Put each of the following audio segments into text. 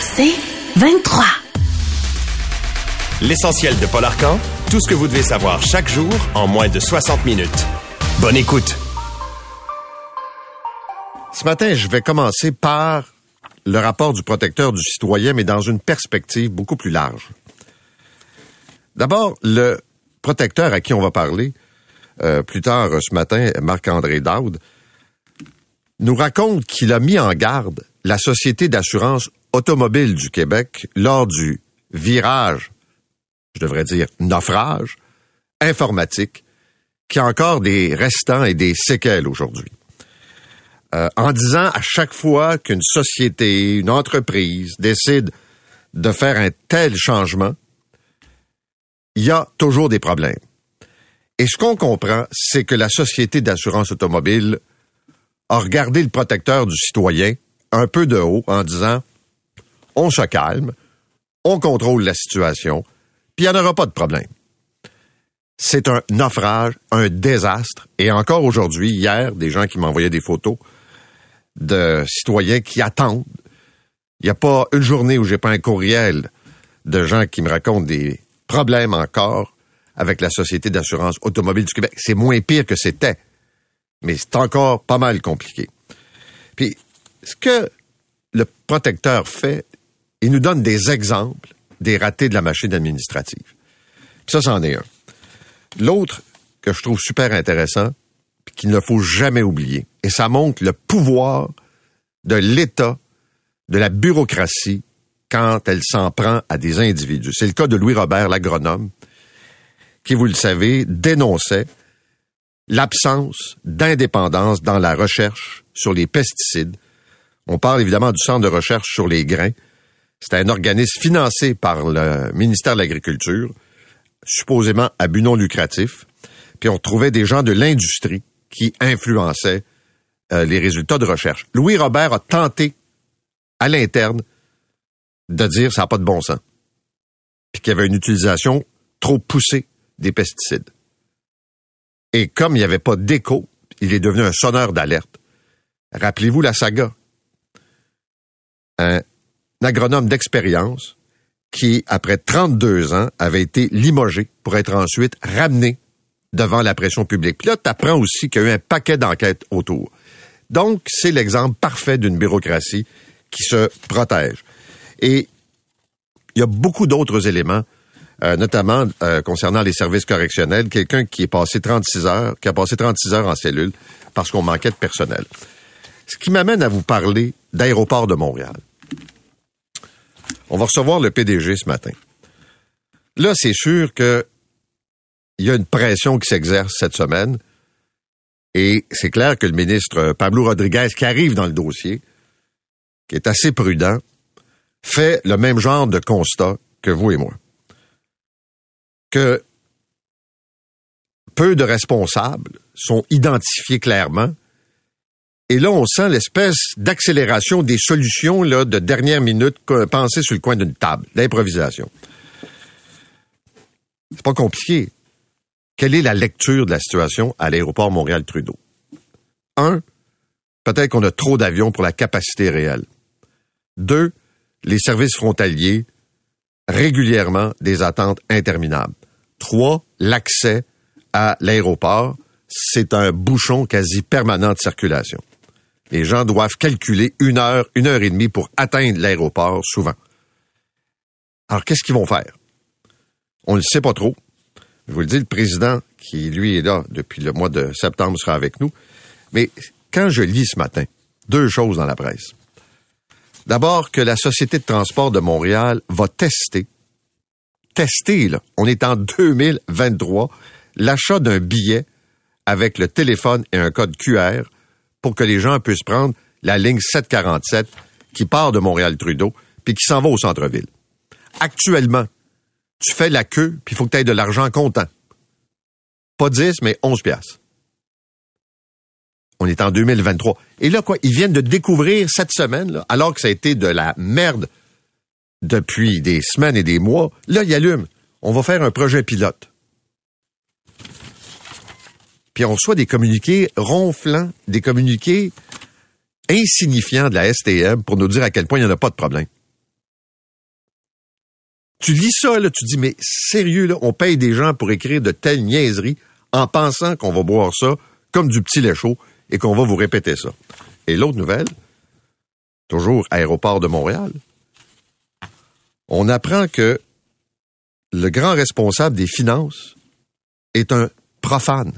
C'est 23. L'essentiel de Paul Arcan, tout ce que vous devez savoir chaque jour en moins de 60 minutes. Bonne écoute. Ce matin, je vais commencer par le rapport du protecteur du citoyen, mais dans une perspective beaucoup plus large. D'abord, le protecteur à qui on va parler euh, plus tard ce matin, Marc-André Daude, nous raconte qu'il a mis en garde la Société d'assurance automobile du Québec lors du virage, je devrais dire naufrage, informatique, qui a encore des restants et des séquelles aujourd'hui. Euh, en disant à chaque fois qu'une société, une entreprise décide de faire un tel changement, il y a toujours des problèmes. Et ce qu'on comprend, c'est que la Société d'assurance automobile a regardé le protecteur du citoyen un peu de haut en disant on se calme, on contrôle la situation, puis il n'y en aura pas de problème. C'est un naufrage, un désastre, et encore aujourd'hui, hier, des gens qui m'envoyaient des photos de citoyens qui attendent. Il n'y a pas une journée où j'ai pas un courriel de gens qui me racontent des problèmes encore avec la Société d'assurance automobile du Québec. C'est moins pire que c'était mais c'est encore pas mal compliqué. Puis, ce que le protecteur fait, il nous donne des exemples des ratés de la machine administrative. Puis ça, c'en est un. L'autre que je trouve super intéressant, qu'il ne faut jamais oublier, et ça montre le pouvoir de l'État, de la bureaucratie, quand elle s'en prend à des individus. C'est le cas de Louis Robert, l'agronome, qui, vous le savez, dénonçait l'absence d'indépendance dans la recherche sur les pesticides. On parle évidemment du Centre de recherche sur les grains. C'est un organisme financé par le ministère de l'Agriculture, supposément à but non lucratif. Puis on trouvait des gens de l'industrie qui influençaient euh, les résultats de recherche. Louis Robert a tenté à l'interne de dire ça n'a pas de bon sens. Puis qu'il y avait une utilisation trop poussée des pesticides. Et comme il n'y avait pas d'écho, il est devenu un sonneur d'alerte. Rappelez-vous la saga. Un agronome d'expérience qui, après 32 ans, avait été limogé pour être ensuite ramené devant la pression publique. Puis là, tu apprends aussi qu'il y a eu un paquet d'enquêtes autour. Donc, c'est l'exemple parfait d'une bureaucratie qui se protège. Et il y a beaucoup d'autres éléments euh, notamment euh, concernant les services correctionnels, quelqu'un qui est passé 36 heures, qui a passé 36 heures en cellule parce qu'on manquait de personnel. Ce qui m'amène à vous parler d'aéroport de Montréal. On va recevoir le PDG ce matin. Là, c'est sûr que il y a une pression qui s'exerce cette semaine. Et c'est clair que le ministre Pablo Rodriguez, qui arrive dans le dossier, qui est assez prudent, fait le même genre de constat que vous et moi que peu de responsables sont identifiés clairement. Et là, on sent l'espèce d'accélération des solutions là, de dernière minute pensées sur le coin d'une table, l'improvisation. C'est pas compliqué. Quelle est la lecture de la situation à l'aéroport Montréal-Trudeau? Un, peut-être qu'on a trop d'avions pour la capacité réelle. Deux, les services frontaliers, régulièrement des attentes interminables. Trois, l'accès à l'aéroport, c'est un bouchon quasi permanent de circulation. Les gens doivent calculer une heure, une heure et demie pour atteindre l'aéroport souvent. Alors, qu'est-ce qu'ils vont faire? On ne le sait pas trop. Je vous le dis, le président, qui lui est là depuis le mois de septembre, sera avec nous. Mais quand je lis ce matin, deux choses dans la presse. D'abord, que la Société de transport de Montréal va tester tester, là, on est en 2023, l'achat d'un billet avec le téléphone et un code QR pour que les gens puissent prendre la ligne 747 qui part de Montréal-Trudeau puis qui s'en va au centre-ville. Actuellement, tu fais la queue puis il faut que tu aies de l'argent comptant. Pas 10, mais 11 piastres. On est en 2023. Et là, quoi, ils viennent de découvrir cette semaine, alors que ça a été de la merde depuis des semaines et des mois, là, il allume. On va faire un projet pilote. Puis on reçoit des communiqués ronflants, des communiqués insignifiants de la STM pour nous dire à quel point il n'y en a pas de problème. Tu lis ça, là, tu dis, mais sérieux, là, on paye des gens pour écrire de telles niaiseries en pensant qu'on va boire ça comme du petit lait chaud et qu'on va vous répéter ça. Et l'autre nouvelle, toujours aéroport de Montréal, on apprend que le grand responsable des finances est un profane.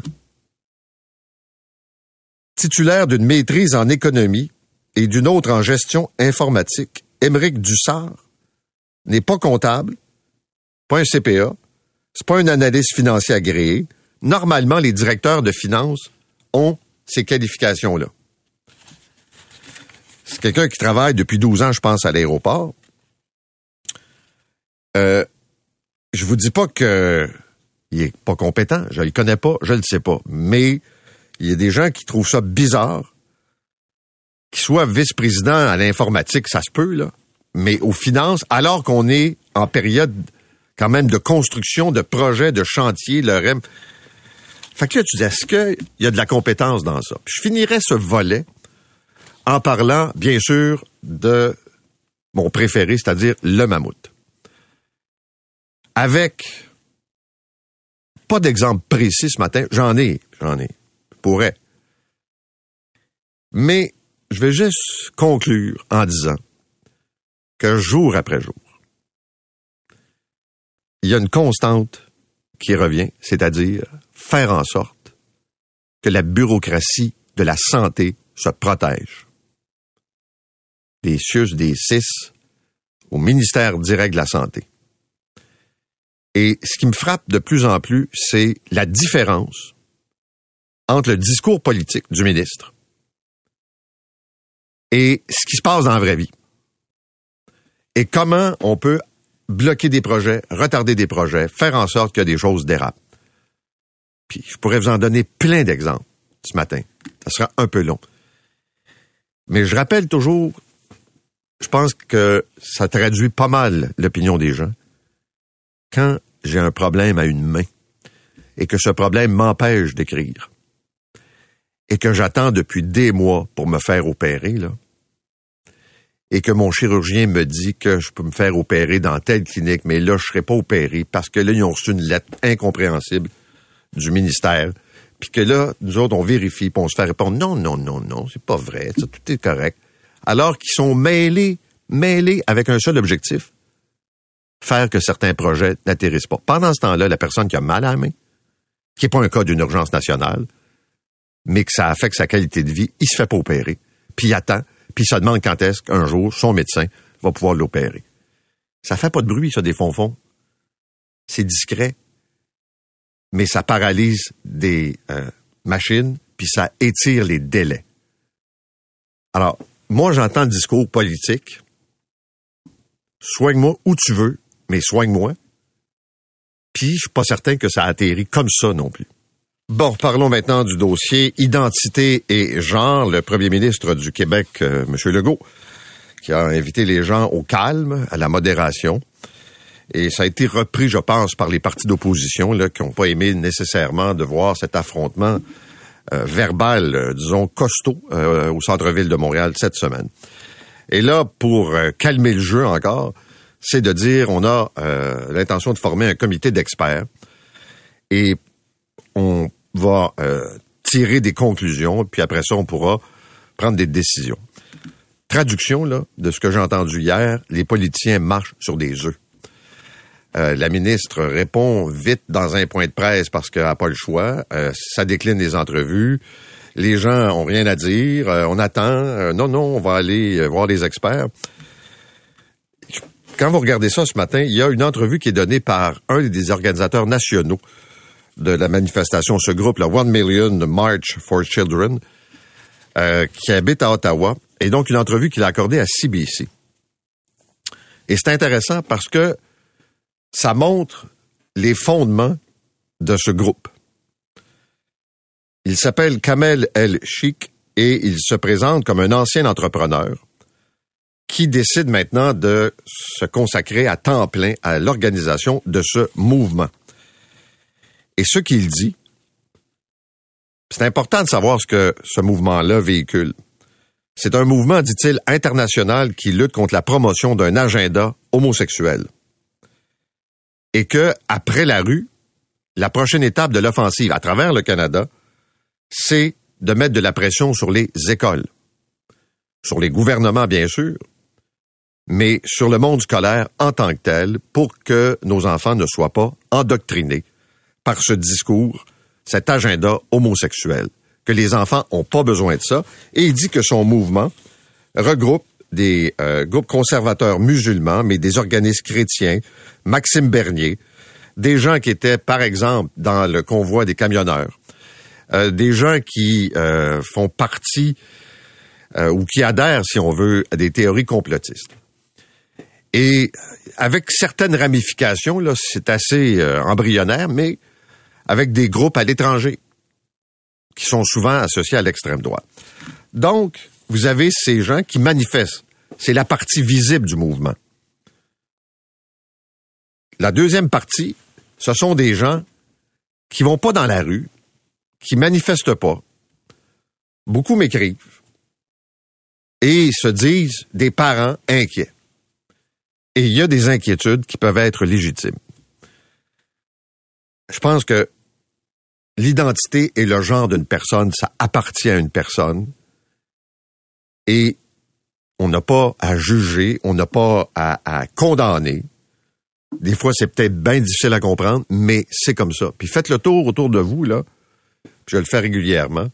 Titulaire d'une maîtrise en économie et d'une autre en gestion informatique, Émeric Dussard n'est pas comptable, pas un CPA, c'est pas un analyste financier agréé. Normalement, les directeurs de finances ont ces qualifications-là. C'est quelqu'un qui travaille depuis 12 ans, je pense, à l'aéroport. Euh, je vous dis pas que il est pas compétent, je le connais pas, je le sais pas, mais il y a des gens qui trouvent ça bizarre qu'il soit vice-président à l'informatique, ça se peut là, mais aux finances, alors qu'on est en période quand même de construction, de projets, de chantier, le REM. Fait que tu dis, est-ce qu'il y a de la compétence dans ça? Puis je finirais ce volet en parlant, bien sûr, de mon préféré, c'est-à-dire le mammouth. Avec pas d'exemple précis ce matin, j'en ai, j'en ai, Mais je vais juste conclure en disant que jour après jour, il y a une constante qui revient, c'est-à-dire faire en sorte que la bureaucratie de la santé se protège. Des CIUS, des CIS, au ministère direct de la Santé. Et ce qui me frappe de plus en plus, c'est la différence entre le discours politique du ministre et ce qui se passe dans la vraie vie. Et comment on peut bloquer des projets, retarder des projets, faire en sorte que des choses dérapent. Puis je pourrais vous en donner plein d'exemples ce matin. Ça sera un peu long. Mais je rappelle toujours, je pense que ça traduit pas mal l'opinion des gens. Quand j'ai un problème à une main et que ce problème m'empêche d'écrire et que j'attends depuis des mois pour me faire opérer, là, et que mon chirurgien me dit que je peux me faire opérer dans telle clinique, mais là, je serai pas opéré parce que là, ils ont reçu une lettre incompréhensible du ministère. Puis que là, nous autres, on vérifie, puis on se fait répondre non, non, non, non, c'est pas vrai, ça, tout est correct. Alors qu'ils sont mêlés, mêlés avec un seul objectif, faire que certains projets n'atterrissent pas. Pendant ce temps-là, la personne qui a mal à la main, qui n'est pas un cas d'une urgence nationale, mais que ça affecte sa qualité de vie, il se fait pas opérer, puis il attend, puis il se demande quand est-ce qu'un jour, son médecin va pouvoir l'opérer. Ça fait pas de bruit, ça, des fonds-fonds. C'est discret. Mais ça paralyse des euh, machines, puis ça étire les délais. Alors, moi, j'entends le discours politique. Soigne-moi où tu veux, mais soigne-moi. Puis, je suis pas certain que ça atterrit comme ça non plus. Bon, parlons maintenant du dossier identité et genre. Le premier ministre du Québec, euh, M. Legault, qui a invité les gens au calme, à la modération. Et ça a été repris, je pense, par les partis d'opposition, là, qui n'ont pas aimé nécessairement de voir cet affrontement euh, verbal, euh, disons, costaud au centre-ville de Montréal cette semaine. Et là, pour calmer le jeu encore, c'est de dire on a l'intention de former un comité d'experts. Et on va euh, tirer des conclusions, puis après ça, on pourra prendre des décisions. Traduction là, de ce que j'ai entendu hier, les politiciens marchent sur des œufs. Euh, la ministre répond vite dans un point de presse parce qu'elle n'a pas le choix. Euh, ça décline les entrevues. Les gens ont rien à dire. on attend. non, non, on va aller voir les experts. Quand vous regardez ça ce matin, il y a une entrevue qui est donnée par un des organisateurs nationaux de la manifestation, ce groupe, la One Million March for Children, euh, qui habite à Ottawa, et donc une entrevue qu'il a accordée à CBC. Et c'est intéressant parce que ça montre les fondements de ce groupe. Il s'appelle Kamel El Sheikh et il se présente comme un ancien entrepreneur qui décide maintenant de se consacrer à temps plein à l'organisation de ce mouvement. Et ce qu'il dit, c'est important de savoir ce que ce mouvement-là véhicule. C'est un mouvement, dit-il, international qui lutte contre la promotion d'un agenda homosexuel. et que après la rue, la prochaine étape de l'offensive à travers le Canada, c'est de mettre de la pression sur les écoles, sur les gouvernements bien sûr, mais sur le monde scolaire en tant que tel pour que nos enfants ne soient pas endoctrinés par ce discours, cet agenda homosexuel, que les enfants ont pas besoin de ça. Et il dit que son mouvement regroupe des euh, groupes conservateurs musulmans, mais des organismes chrétiens, Maxime Bernier, des gens qui étaient, par exemple, dans le convoi des camionneurs, euh, des gens qui euh, font partie ou qui adhèrent, si on veut, à des théories complotistes. Et avec certaines ramifications, là, c'est assez embryonnaire, mais avec des groupes à l'étranger qui sont souvent associés à l'extrême droite. Donc, vous avez ces gens qui manifestent. C'est la partie visible du mouvement. La deuxième partie, ce sont des gens qui vont pas dans la rue, qui manifestent pas. Beaucoup m'écrivent et se disent des parents inquiets. Et il y a des inquiétudes qui peuvent être légitimes. Je pense que l'identité et le genre d'une personne, ça appartient à une personne. Et on n'a pas à juger, on n'a pas à, condamner. Des fois, c'est peut-être bien difficile à comprendre, mais c'est comme ça. Puis faites le tour autour de vous, là. je le fais régulièrement.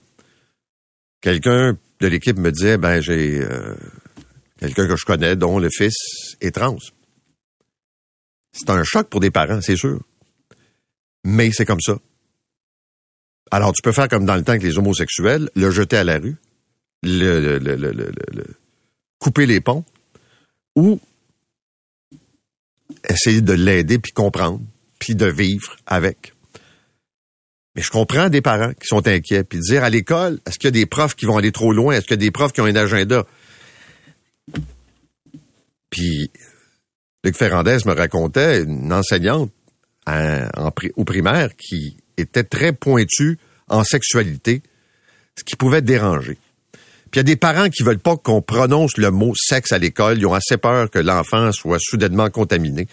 Quelqu'un de l'équipe me disait, ben, j'ai euh, quelqu'un que je connais dont le fils est trans. C'est un choc pour des parents, c'est sûr. Mais c'est comme ça. Alors, tu peux faire comme dans le temps avec les homosexuels, le jeter à la rue, le, le, le, le couper les ponts, ou essayer de l'aider, puis comprendre, puis de vivre avec. Mais je comprends des parents qui sont inquiets, puis dire à l'école, est-ce qu'il y a des profs qui vont aller trop loin? Est-ce qu'il y a des profs qui ont un agenda? Puis, Luc Ferrandez me racontait une enseignante au primaire qui était très pointu en sexualité, ce qui pouvait déranger. Puis il y a des parents qui veulent pas qu'on prononce le mot sexe à l'école. Ils ont assez peur que l'enfant soit soudainement contaminé.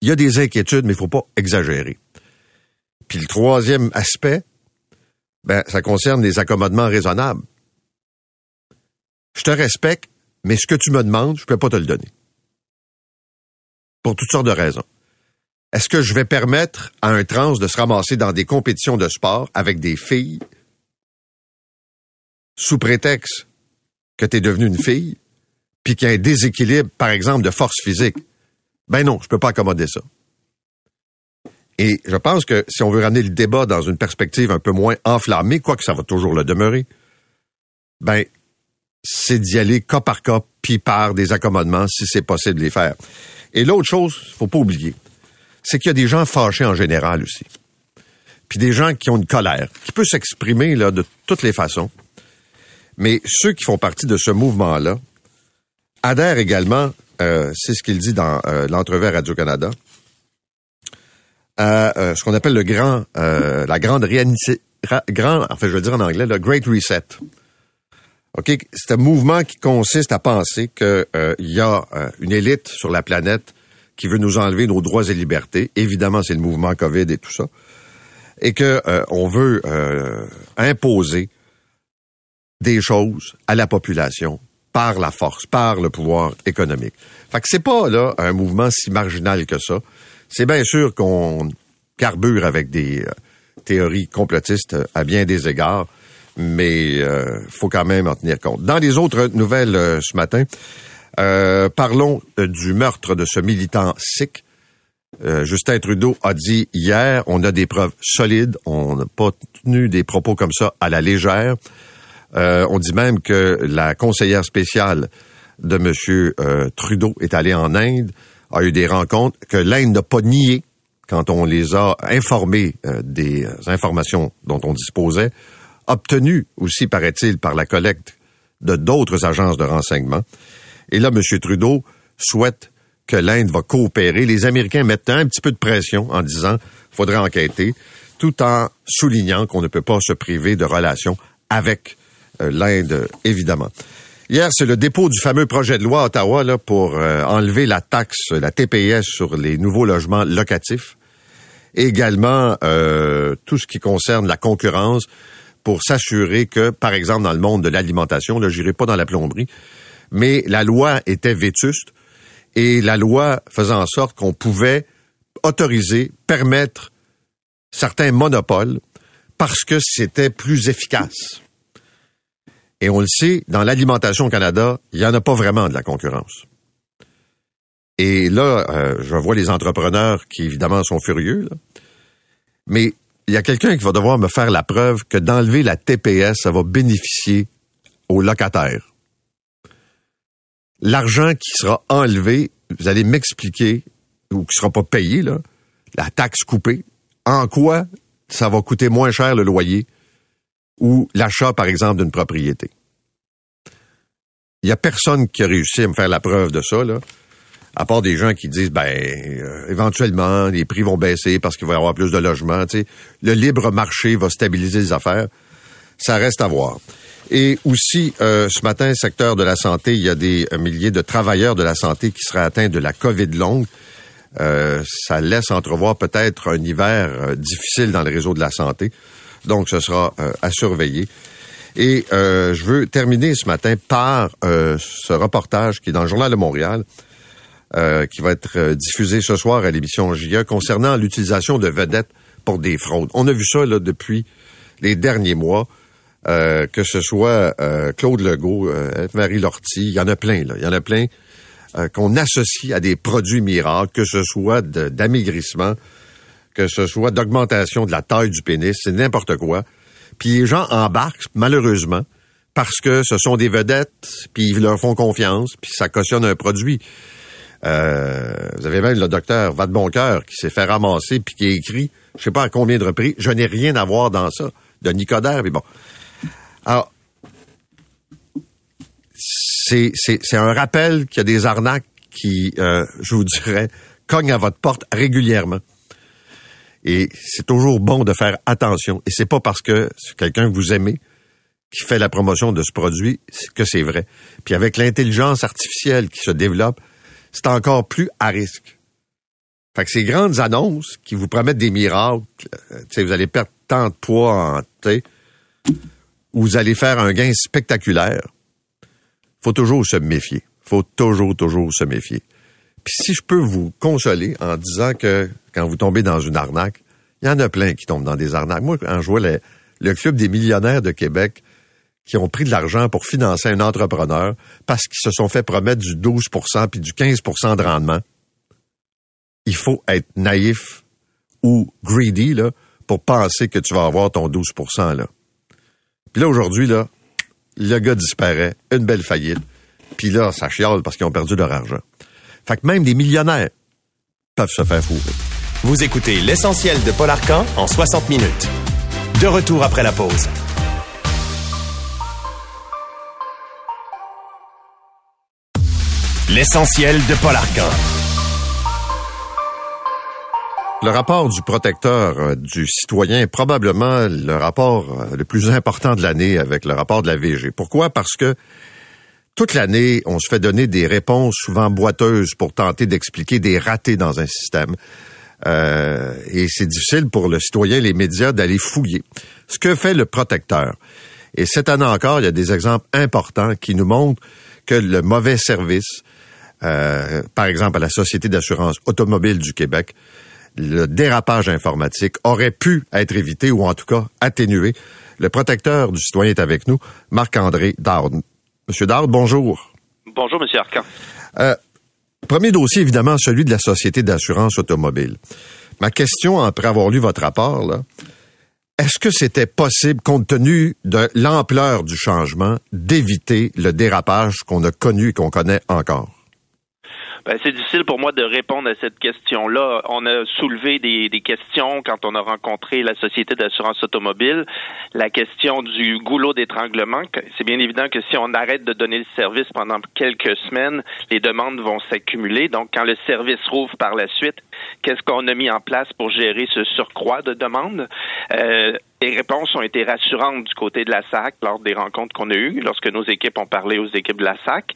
Il y a des inquiétudes, mais il faut pas exagérer. Puis le troisième aspect, ben, ça concerne les accommodements raisonnables. Je te respecte, mais ce que tu me demandes, je peux pas te le donner. Pour toutes sortes de raisons. Est-ce que je vais permettre à un trans de se ramasser dans des compétitions de sport avec des filles sous prétexte que tu es devenu une fille, puis qu'il y a un déséquilibre, par exemple, de force physique? Ben non, je peux pas accommoder ça. Et je pense que si on veut ramener le débat dans une perspective un peu moins enflammée, quoique ça va toujours le demeurer, ben, c'est d'y aller cas par cas, puis par des accommodements, si c'est possible de les faire. Et l'autre chose, faut pas oublier, c'est qu'il y a des gens fâchés en général aussi. Puis des gens qui ont une colère, qui peut s'exprimer là de toutes les façons. Mais ceux qui font partie de ce mouvement-là adhèrent également, euh, c'est ce qu'il dit dans euh, l'entrevue à Radio-Canada, à euh, ce qu'on appelle le grand, euh, la grande grand, enfin je veux dire en anglais, le Great Reset. OK, c'est un mouvement qui consiste à penser qu'il y a une élite sur la planète qui veut nous enlever nos droits et libertés. Évidemment, c'est le mouvement COVID et tout ça. Et que euh, on veut euh, imposer des choses à la population par la force, par le pouvoir économique. Fait que c'est pas là un mouvement si marginal que ça. C'est bien sûr qu'on carbure avec des euh, théories complotistes à bien des égards, mais euh, faut quand même en tenir compte. Dans les autres nouvelles ce matin, euh, parlons euh, du meurtre de ce militant sikh. Euh, Justin Trudeau a dit hier, on a des preuves solides, on n'a pas tenu des propos comme ça à la légère. on dit même que la conseillère spéciale de M. Trudeau est allée en Inde, a eu des rencontres, que l'Inde n'a pas nié quand on les a informés des informations dont on disposait, obtenues aussi, paraît-il, par la collecte de d'autres agences de renseignement. Et là, M. Trudeau souhaite que l'Inde va coopérer. Les Américains mettent un petit peu de pression en disant faudrait enquêter, tout en soulignant qu'on ne peut pas se priver de relations avec euh, l'Inde, évidemment. Hier, c'est le dépôt du fameux projet de loi à Ottawa là, pour euh, enlever la taxe, la TPS sur les nouveaux logements locatifs. également, euh, tout ce qui concerne la concurrence pour s'assurer que, par exemple, dans le monde de l'alimentation, là, j'irai pas dans la plomberie, mais la loi était vétuste et la loi faisait en sorte qu'on pouvait autoriser, permettre certains monopoles parce que c'était plus efficace. Et on le sait, dans l'alimentation au Canada, il n'y en a pas vraiment de la concurrence. Et là, euh, je vois les entrepreneurs qui, évidemment, sont furieux. Mais il y a quelqu'un qui va devoir me faire la preuve que d'enlever la TPS, ça va bénéficier aux locataires. L'argent qui sera enlevé, vous allez m'expliquer, ou qui sera pas payé, la taxe coupée, en quoi ça va coûter moins cher le loyer ou l'achat, par exemple, d'une propriété. Il n'y a personne qui a réussi à me faire la preuve de ça, à part des gens qui disent, ben, euh, éventuellement, les prix vont baisser parce qu'il va y avoir plus de logements. Le libre marché va stabiliser les affaires. Ça reste à voir. Et aussi, euh, ce matin, secteur de la santé, il y a des milliers de travailleurs de la santé qui seraient atteints de la COVID longue. Euh, ça laisse entrevoir peut-être un hiver difficile dans le réseau de la santé. Donc, ce sera euh, à surveiller. Et euh, je veux terminer ce matin par euh, ce reportage qui est dans le Journal de Montréal, qui va être diffusé ce soir à l'émission JA concernant l'utilisation de vedettes pour des fraudes. On a vu ça là, depuis les derniers mois, que ce soit Claude Legault, Marie Lortie, il y en a plein, là, il y en a plein qu'on associe à des produits miracles, que ce soit d'amaigrissement, que ce soit d'augmentation de la taille du pénis, c'est n'importe quoi. Puis les gens embarquent, malheureusement, parce que ce sont des vedettes, puis ils leur font confiance, puis ça cautionne un produit. Euh, vous avez même le docteur Vadeboncoeur qui s'est fait ramasser, puis qui a écrit, je sais pas à combien de reprises, je n'ai rien à voir dans ça, de Nicodère, mais bon. Alors, c'est, un rappel qu'il y a des arnaques qui, euh, je vous dirais, cognent à votre porte régulièrement. Et c'est toujours bon de faire attention. Et c'est pas parce que c'est quelqu'un que vous aimez qui fait la promotion de ce produit que c'est vrai. Puis avec l'intelligence artificielle qui se développe, c'est encore plus à risque. Fait que ces grandes annonces qui vous promettent des miracles, euh, vous allez perdre tant de poids en vous allez faire un gain spectaculaire, faut toujours se méfier. Faut toujours, toujours se méfier. Puis si je peux vous consoler en disant que quand vous tombez dans une arnaque, il y en a plein qui tombent dans des arnaques. Moi, quand je vois le club des millionnaires de Québec qui ont pris de l'argent pour financer un entrepreneur parce qu'ils se sont fait promettre du 12% puis du 15% de rendement, il faut être naïf ou greedy là, pour penser que tu vas avoir ton 12% là. Puis là, aujourd'hui, là, le gars disparaît, une belle faillite, puis là, ça chiale parce qu'ils ont perdu leur argent. Fait que même des millionnaires peuvent se faire fourrer. Vous écoutez l'essentiel de Paul Arcan en 60 minutes. De retour après la pause. L'essentiel de Paul Arcan. Le rapport du protecteur euh, du citoyen est probablement le rapport euh, le plus important de l'année avec le rapport de la VG. Pourquoi? Parce que toute l'année, on se fait donner des réponses souvent boiteuses pour tenter d'expliquer des ratés dans un système. Euh, et c'est difficile pour le citoyen et les médias d'aller fouiller. Ce que fait le protecteur. Et cette année encore, il y a des exemples importants qui nous montrent que le mauvais service, euh, par exemple à la Société d'assurance automobile du Québec, le dérapage informatique aurait pu être évité ou en tout cas atténué. Le protecteur du citoyen est avec nous, Marc-André Dard. Monsieur Dard, bonjour. Bonjour, Monsieur Arcan. Euh, premier dossier, évidemment, celui de la Société d'assurance automobile. Ma question, après avoir lu votre rapport, là, est-ce que c'était possible, compte tenu de l'ampleur du changement, d'éviter le dérapage qu'on a connu et qu'on connaît encore? Ben, c'est difficile pour moi de répondre à cette question-là. On a soulevé des, des, questions quand on a rencontré la Société d'assurance automobile. La question du goulot d'étranglement, c'est bien évident que si on arrête de donner le service pendant quelques semaines, les demandes vont s'accumuler. Donc, quand le service rouvre par la suite, qu'est-ce qu'on a mis en place pour gérer ce surcroît de demandes? Euh, les réponses ont été rassurantes du côté de la SAC lors des rencontres qu'on a eues, lorsque nos équipes ont parlé aux équipes de la SAC.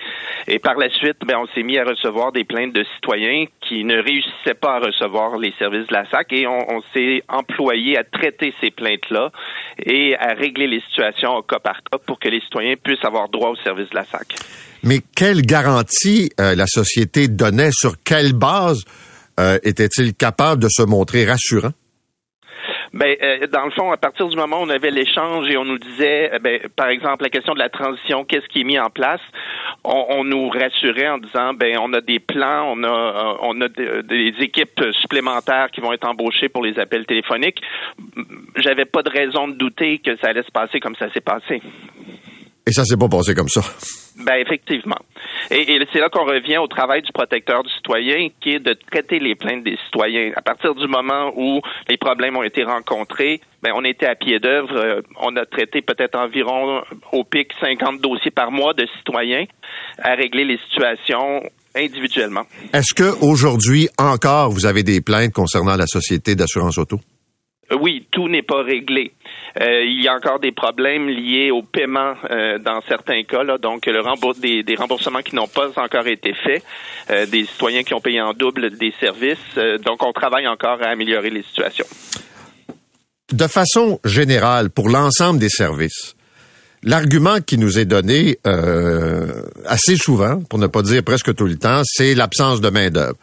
Et par la suite, ben, on s'est mis à recevoir des plaintes de citoyens qui ne réussissaient pas à recevoir les services de la SAC et on, s'est employé à traiter ces plaintes-là et à régler les situations au cas par cas pour que les citoyens puissent avoir droit aux services de la SAC. Mais quelle garantie euh, la société donnait, sur quelle base euh, était-il capable de se montrer rassurant? Ben, euh, dans le fond, à partir du moment où on avait l'échange et on nous disait, euh, ben, par exemple, la question de la transition, qu'est-ce qui est mis en place, on, on, nous rassurait en disant, ben, on a des plans, on a, euh, on a des équipes supplémentaires qui vont être embauchées pour les appels téléphoniques. J'avais pas de raison de douter que ça allait se passer comme ça s'est passé. Et ça s'est pas passé comme ça. Ben effectivement. Et, et c'est là qu'on revient au travail du protecteur du citoyen, qui est de traiter les plaintes des citoyens. À partir du moment où les problèmes ont été rencontrés, ben on était à pied d'œuvre. Euh, on a traité peut-être environ au pic 50 dossiers par mois de citoyens à régler les situations individuellement. Est-ce que aujourd'hui encore vous avez des plaintes concernant la société d'assurance auto? Oui, tout n'est pas réglé. Euh, il y a encore des problèmes liés au paiement euh, dans certains cas, donc le rembours des, remboursements qui n'ont pas encore été faits, euh, des citoyens qui ont payé en double des services. Euh, donc on travaille encore à améliorer les situations. De façon générale, pour l'ensemble des services, l'argument qui nous est donné euh, assez souvent, pour ne pas dire presque tout le temps, c'est l'absence de main d'œuvre.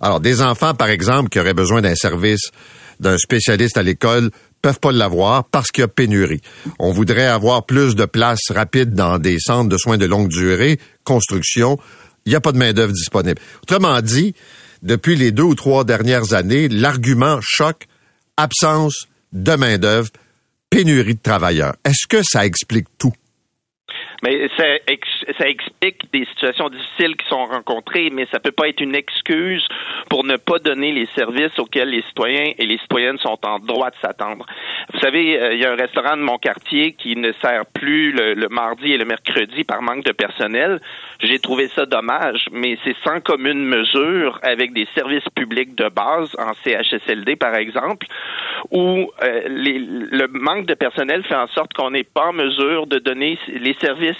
Alors, des enfants, par exemple, qui auraient besoin d'un service d'un spécialiste à l'école peuvent pas l'avoir parce qu'il y a pénurie. On voudrait avoir plus de places rapides dans des centres de soins de longue durée, construction. Il n'y a pas de main-d'œuvre disponible. Autrement dit, depuis les deux ou trois dernières années, l'argument choc, absence de main-d'œuvre, pénurie de travailleurs. Est-ce que ça explique tout? Mais ça, ça, explique des situations difficiles qui sont rencontrées, mais ça peut pas être une excuse pour ne pas donner les services auxquels les citoyens et les citoyennes sont en droit de s'attendre. Vous savez, euh, il y a un restaurant de mon quartier qui ne sert plus le, mardi et le mercredi par manque de personnel. J'ai trouvé ça dommage, mais c'est sans commune mesure avec des services publics de base en CHSLD, par exemple, où euh, le manque de personnel fait en sorte qu'on n'est pas en mesure de donner les services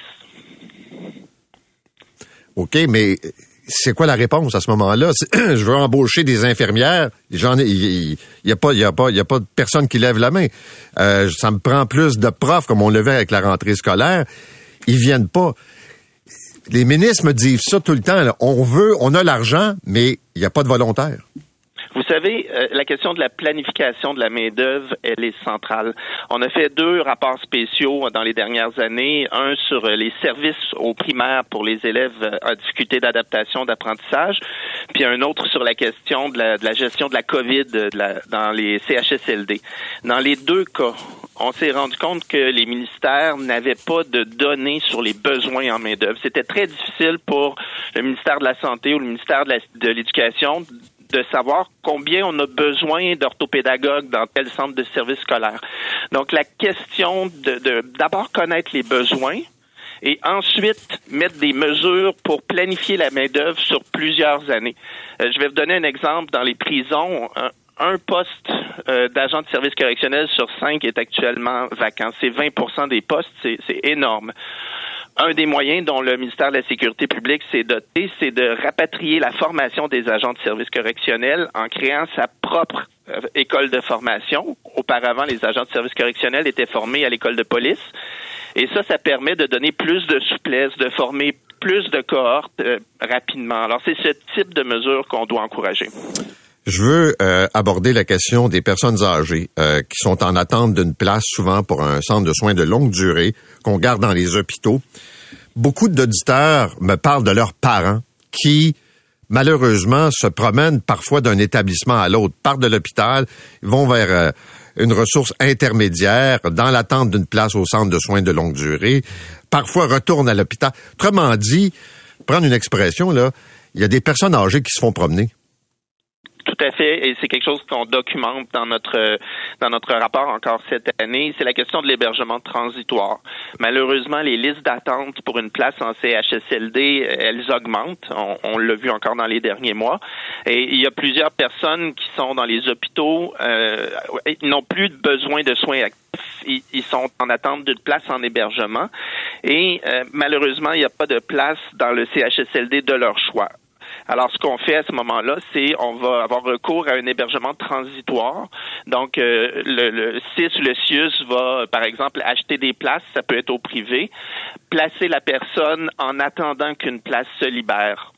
OK, mais c'est quoi la réponse à ce moment-là? Je veux embaucher des infirmières. J'en il n'y a pas, y a pas, y a pas de personne qui lève la main. Euh, ça me prend plus de profs comme on le fait avec la rentrée scolaire. Ils viennent pas. Les ministres me disent ça tout le temps. On veut, on a l'argent, mais il n'y a pas de volontaires. Vous savez, euh, la question de la planification de la main-d'œuvre, elle est centrale. On a fait deux rapports spéciaux dans les dernières années, un sur les services aux primaires pour les élèves en difficulté d'adaptation, d'apprentissage, puis un autre sur la question de la, gestion de la COVID dans les CHSLD. Dans les deux cas, on s'est rendu compte que les ministères n'avaient pas de données sur les besoins en main-d'œuvre. C'était très difficile pour le ministère de la Santé ou le ministère de l'Éducation de savoir combien on a besoin d'orthopédagogues dans tel centre de service scolaire. Donc, la question de d'abord connaître les besoins, et ensuite mettre des mesures pour planifier la main-d'œuvre sur plusieurs années. Euh, je vais vous donner un exemple. Dans les prisons, un, poste euh, d'agent de service correctionnel sur cinq est actuellement vacant. C'est 20% des postes, c'est énorme un des moyens dont le ministère de la Sécurité publique s'est doté, c'est de rapatrier la formation des agents de service correctionnel en créant sa propre euh, école de formation. Auparavant, les agents de service correctionnel étaient formés à l'école de police. Et ça, ça permet de donner plus de souplesse, de former plus de cohortes euh, rapidement. Alors, c'est ce type de mesures qu'on doit encourager. Je veux euh, aborder la question des personnes âgées euh, qui sont en attente d'une place souvent pour un centre de soins de longue durée qu'on garde dans les hôpitaux. Beaucoup d'auditeurs me parlent de leurs parents qui malheureusement se promènent parfois d'un établissement à l'autre, partent de l'hôpital, vont vers euh, une ressource intermédiaire dans l'attente d'une place au centre de soins de longue durée, parfois retournent à l'hôpital. Autrement dit, prendre une expression là, il y a des personnes âgées qui se font promener tout à fait, et c'est quelque chose qu'on documente dans notre dans notre rapport encore cette année. C'est la question de l'hébergement transitoire. Malheureusement, les listes d'attente pour une place en CHSLD, elles augmentent. On, l'a vu encore dans les derniers mois. Et il y a plusieurs personnes qui sont dans les hôpitaux, euh, n'ont plus besoin de soins actifs. Ils, sont en attente d'une place en hébergement. Et euh, malheureusement, il n'y a pas de place dans le CHSLD de leur choix. Alors, ce qu'on fait à ce moment-là, c'est on va avoir recours à un hébergement transitoire. Donc, euh, le, le CIS, le CIUS va, par exemple, acheter des places, ça peut être au privé, placer la personne en attendant qu'une place se libère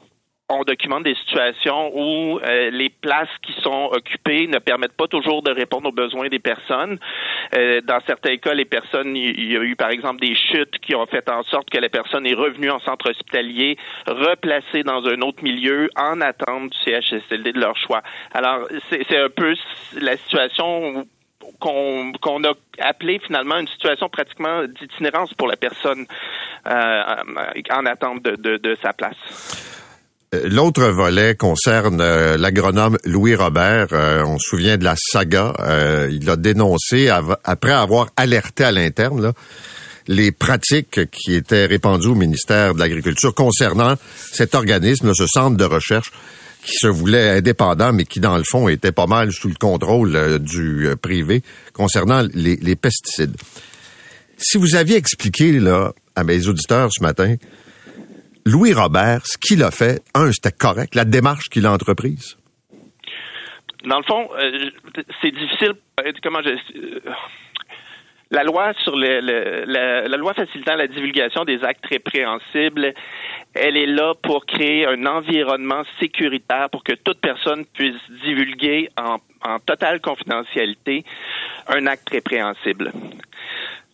on documente des situations où euh, les places qui sont occupées ne permettent pas toujours de répondre aux besoins des personnes. Euh, dans certains cas, les personnes, il y a eu par exemple des chutes qui ont fait en sorte que la personne est revenue en centre hospitalier, replacée dans un autre milieu en attente du CHSLD de leur choix. Alors, c'est un peu la situation qu'on a appelé finalement une situation pratiquement d'itinérance pour la personne euh, en attente de, de, de sa place. Euh, l'autre volet concerne euh, l'agronome Louis Robert. Euh, on se souvient de la saga. il a dénoncé, après avoir alerté à l'interne, les pratiques qui étaient répandues au ministère de l'Agriculture concernant cet organisme, ce centre de recherche qui se voulait indépendant, mais qui, dans le fond, était pas mal sous le contrôle du privé concernant les, les, pesticides. Si vous aviez expliqué là, à mes auditeurs ce matin Louis Robert, ce qu'il a fait, un, c'était correct, la démarche qu'il a entreprise? Dans le fond, euh, c'est difficile. La, loi facilitant la divulgation des actes répréhensibles, elle est là pour créer un environnement sécuritaire pour que toute personne puisse divulguer en, en totale confidentialité un acte répréhensible.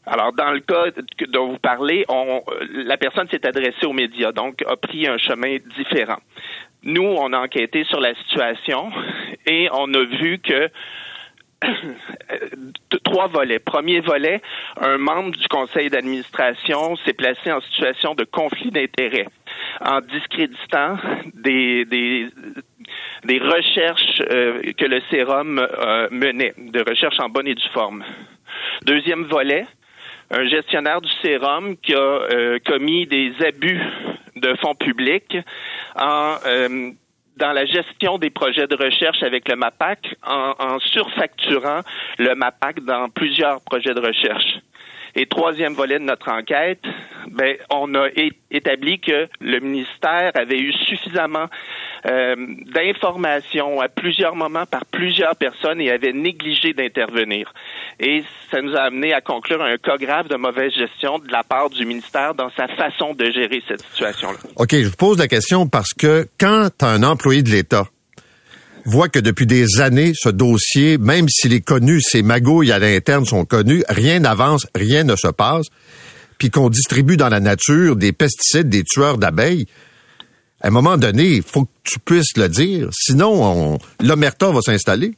Alors, dans le cas dont vous parlez, on, la personne s'est adressée aux médias, donc a pris un chemin différent. Nous, on a enquêté sur la situation et on a vu que trois volets. Premier volet, un membre du conseil d'administration s'est placé en situation de conflit d'intérêts en discréditant des, des, des recherches euh, que le sérum euh, menait, de recherches en bonne et due forme. Deuxième volet, un gestionnaire du sérum qui a euh, commis des abus de fonds publics en euh, dans la gestion des projets de recherche avec le MAPAC en, en surfacturant le MAPAC dans plusieurs projets de recherche. Et troisième volet de notre enquête, ben, on a établi que le ministère avait eu suffisamment d'informations à plusieurs moments par plusieurs personnes et avait négligé d'intervenir. Et ça nous a amené à conclure un cas grave de mauvaise gestion de la part du ministère dans sa façon de gérer cette situation-là. OK, je vous pose la question parce que quand un employé de l'État voit que depuis des années, ce dossier, même s'il est connu, ces magouilles à l'interne sont connues, rien n'avance, rien ne se passe, puis qu'on distribue dans la nature des pesticides, des tueurs d'abeilles, à un moment donné, il faut que tu puisses le dire, sinon l'omerta va s'installer.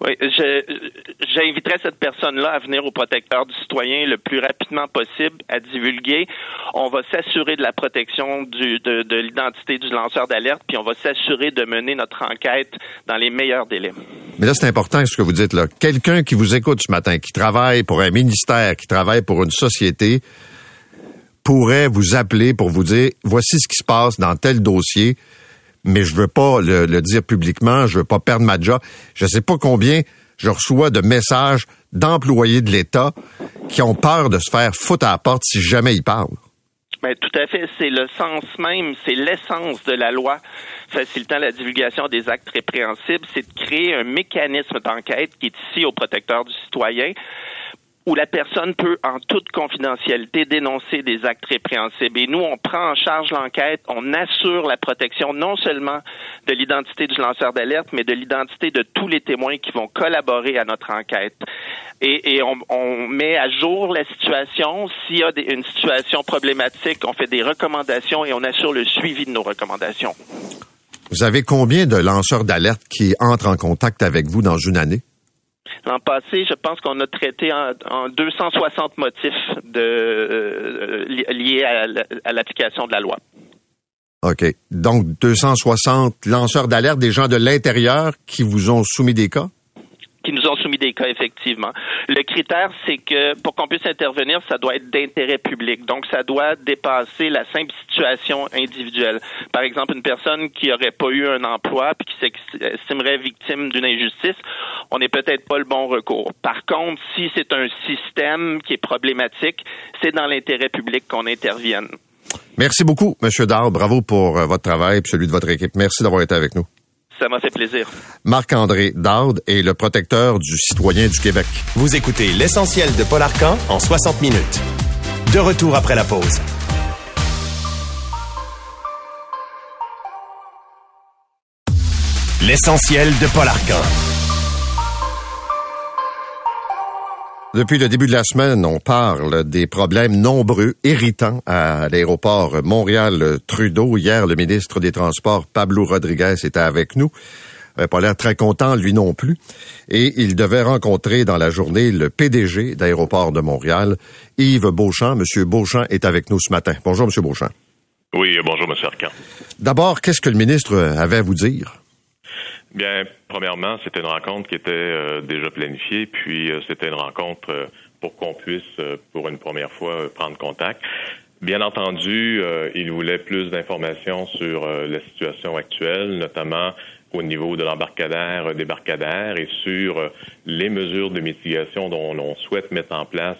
Oui, j'inviterai cette personne-là à venir au protecteur du citoyen le plus rapidement possible à divulguer. On va s'assurer de la protection du, de, de l'identité du lanceur d'alerte, puis on va s'assurer de mener notre enquête dans les meilleurs délais. Mais là, c'est important ce que vous dites là. Quelqu'un qui vous écoute ce matin, qui travaille pour un ministère, qui travaille pour une société, pourrait vous appeler pour vous dire voici ce qui se passe dans tel dossier mais je veux pas le, dire publiquement, je veux pas perdre ma job. Je sais pas combien je reçois de messages d'employés de l'État qui ont peur de se faire foutre à la porte si jamais ils parlent. Mais ben, tout à fait, c'est le sens même, c'est l'essence de la loi facilitant la divulgation des actes répréhensibles, c'est de créer un mécanisme d'enquête qui est ici au protecteur du citoyen où la personne peut, en toute confidentialité, dénoncer des actes répréhensibles. Et nous, on prend en charge l'enquête, on assure la protection non seulement de l'identité du lanceur d'alerte, mais de l'identité de tous les témoins qui vont collaborer à notre enquête. Et, on, met à jour la situation. S'il y a une situation problématique, on fait des recommandations et on assure le suivi de nos recommandations. Vous avez combien de lanceurs d'alerte qui entrent en contact avec vous dans une année? L'an passé, je pense qu'on a traité en, 260 motifs euh, liés à, l'application de la loi. OK. Donc, 260 lanceurs d'alerte, des gens de l'intérieur qui vous ont soumis des cas? Qui nous ont soumis des cas, effectivement. Le critère, c'est que pour qu'on puisse intervenir, ça doit être d'intérêt public. Donc, ça doit dépasser la simple situation individuelle. Par exemple, une personne qui n'aurait pas eu un emploi puis qui s'estimerait victime d'une injustice, on n'est peut-être pas le bon recours. Par contre, si c'est un système qui est problématique, c'est dans l'intérêt public qu'on intervienne. Merci beaucoup, M. Dard. Bravo pour euh, votre travail et celui de votre équipe. Merci d'avoir été avec nous. Ça m'a fait plaisir. Marc-André Dard est le protecteur du citoyen du Québec. Vous écoutez l'essentiel de Paul Arcan en 60 minutes. De retour après la pause. L'essentiel de Paul Arcan. Depuis le début de la semaine, on parle des problèmes nombreux, irritants à l'aéroport Montréal-Trudeau. Hier, le ministre des Transports, Pablo Rodriguez, était avec nous. Il pas l'air très content, lui non plus. Et il devait rencontrer dans la journée le PDG d'Aéroport de Montréal, Yves Beauchamp. Monsieur Beauchamp est avec nous ce matin. Bonjour, Monsieur Beauchamp. Oui, bonjour, Monsieur Arcan. D'abord, qu'est-ce que le ministre avait à vous dire? Bien, premièrement, c'était une rencontre qui était euh, déjà planifiée, puis euh, c'était une rencontre euh, pour qu'on puisse, pour une première fois, prendre contact. Bien entendu, il voulait plus d'informations sur la situation actuelle, notamment au niveau de l'embarcadère, débarcadère et sur les mesures de mitigation dont l'on souhaite mettre en place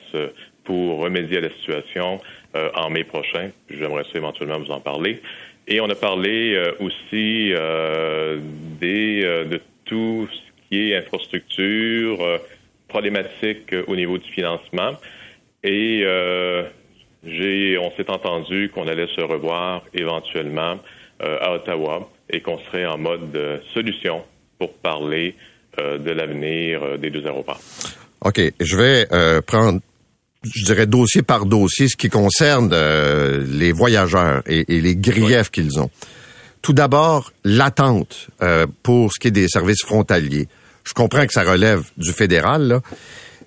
pour remédier à la situation en mai prochain. J'aimerais éventuellement vous en parler. Et on a parlé euh, aussi euh, des, euh, de tout ce qui est infrastructure, problématique au niveau du financement. Et on s'est entendu qu'on allait se revoir éventuellement à Ottawa et qu'on serait en mode solution pour parler de l'avenir des deux aéroports. OK. Je vais prendre je dirais dossier par dossier, ce qui concerne euh, les voyageurs et, les griefs qu'ils ont. Tout d'abord, l'attente euh, pour ce qui est des services frontaliers. Je comprends que ça relève du fédéral, là,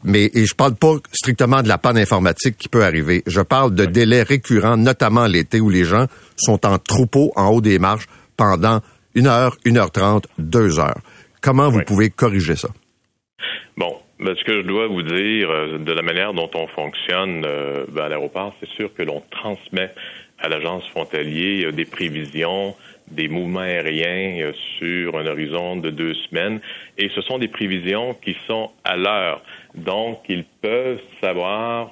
mais et je parle pas strictement de la panne informatique qui peut arriver. Je parle de délais récurrents, notamment l'été, où les gens sont en troupeau en haut des marches pendant une heure, une heure trente, deux heures. Comment vous pouvez corriger ça? Bon, ben, ce que je dois vous dire euh, de la manière dont on fonctionne euh, ben, à l'aéroport, c'est sûr que l'on transmet à l'agence frontalier euh, des prévisions, des mouvements aériens sur un horizon de deux semaines. Et ce sont des prévisions qui sont à l'heure. Donc, ils peuvent savoir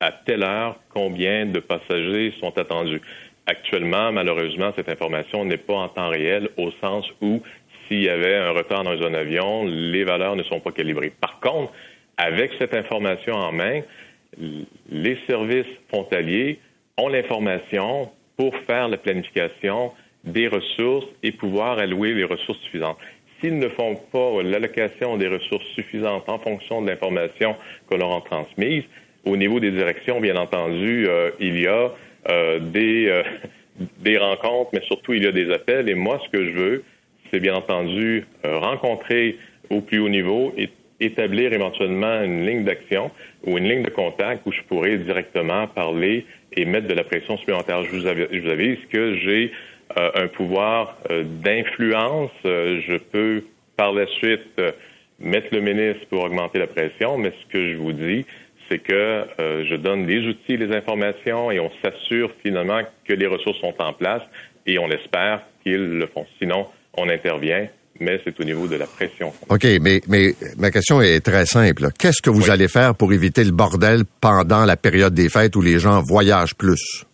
à telle heure combien de passagers sont attendus. Actuellement, malheureusement, cette information n'est pas en temps réel au sens où s'il y avait un retard dans un avion, les valeurs ne sont pas calibrées. Par contre, avec cette information en main, les services frontaliers ont l'information pour faire la planification des ressources et pouvoir allouer les ressources suffisantes. S'ils ne font pas l'allocation des ressources suffisantes en fonction de l'information que leur a transmise, au niveau des directions, bien entendu, euh, il y a euh, des, euh, des rencontres, mais surtout il y a des appels. Et moi, ce que je veux, c'est bien entendu euh, rencontrer au plus haut niveau et établir éventuellement une ligne d'action ou une ligne de contact où je pourrais directement parler et mettre de la pression supplémentaire. Je vous, avise, que j'ai euh, un pouvoir euh, d'influence. je peux par la suite mettre le ministre pour augmenter la pression, mais ce que je vous dis, c'est que je donne les outils, les informations et on s'assure finalement que les ressources sont en place et on espère qu'ils le font. Sinon, on intervient, mais c'est au niveau de la pression. OK, mais, mais ma question est très simple. Qu'est-ce que vous allez faire pour éviter le bordel pendant la période des fêtes où les gens voyagent plus?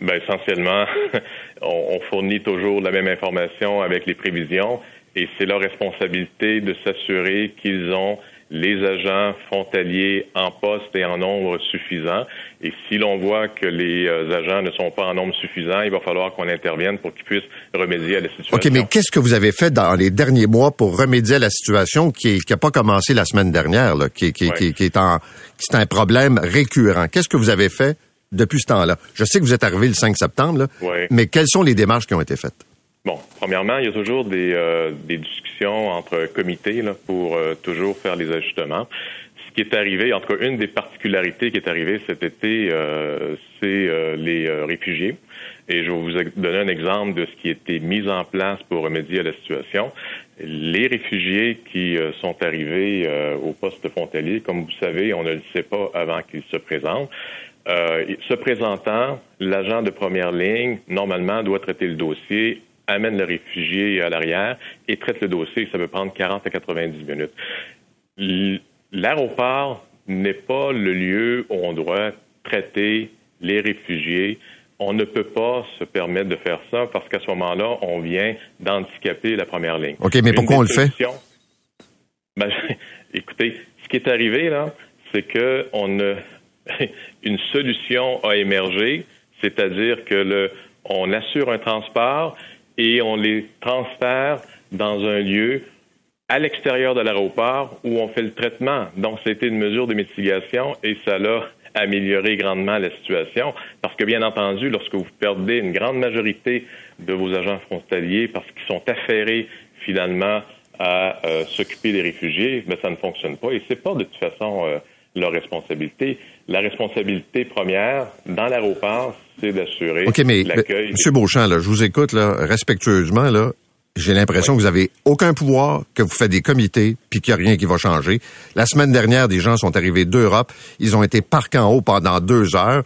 Ben, essentiellement, on, fournit toujours la même information avec les prévisions et c'est leur responsabilité de s'assurer qu'ils ont les agents frontaliers en poste et en nombre suffisant. Et si l'on voit que les euh, agents ne sont pas en nombre suffisant, il va falloir qu'on intervienne pour qu'ils puissent remédier à la situation. OK, mais qu'est-ce que vous avez fait dans les derniers mois pour remédier à la situation qui n'a pas commencé la semaine dernière, là, qui, qui, qui, qui, est en, c'est un problème récurrent? Qu'est-ce que vous avez fait depuis ce temps-là? Je sais que vous êtes arrivé le 5 septembre, là, mais quelles sont les démarches qui ont été faites? Bon, premièrement, il y a toujours des, euh, des discussions entre comités là, pour euh, toujours faire les ajustements. Ce qui est arrivé, en tout cas, une des particularités qui est arrivée cet été, euh, c'est les réfugiés. Et je vais vous donner un exemple de ce qui a été mis en place pour remédier à la situation. Les réfugiés qui euh, sont arrivés euh, au poste frontalier, comme vous savez, on ne le sait pas avant qu'ils se présentent. Euh, se présentant, l'agent de première ligne, normalement, doit traiter le dossier, amène le réfugié à l'arrière et traite le dossier. Ça peut prendre 40 à 90 minutes. L'aéroport n'est pas le lieu où on doit traiter les réfugiés on ne peut pas se permettre de faire ça parce qu'à ce moment-là, on vient d'handicaper la première ligne. OK, mais pourquoi on le fait? Ben, écoutez, ce qui est arrivé, là, c'est que on a une solution a émergé, c'est-à-dire que le, on assure un transport et on les transfère dans un lieu à l'extérieur de l'aéroport où on fait le traitement. Donc, c'était une mesure de mitigation et ça l'a amélioré grandement la situation. Parce que, bien entendu, lorsque vous perdez une grande majorité de vos agents frontaliers parce qu'ils sont affairés finalement à euh, s'occuper des réfugiés, mais ben, ça ne fonctionne pas. Et c'est pas de toute façon euh, leur responsabilité. La responsabilité première dans l'aéroport, c'est d'assurer OK, mais, l'accueil. Monsieur Beauchamp, là, je vous écoute là, respectueusement. Là, j'ai l'impression que vous avez aucun pouvoir, que vous faites des comités, puis qu'il n'y a rien qui va changer. La semaine dernière, des gens sont arrivés d'Europe, ils ont été parqués en haut pendant deux heures.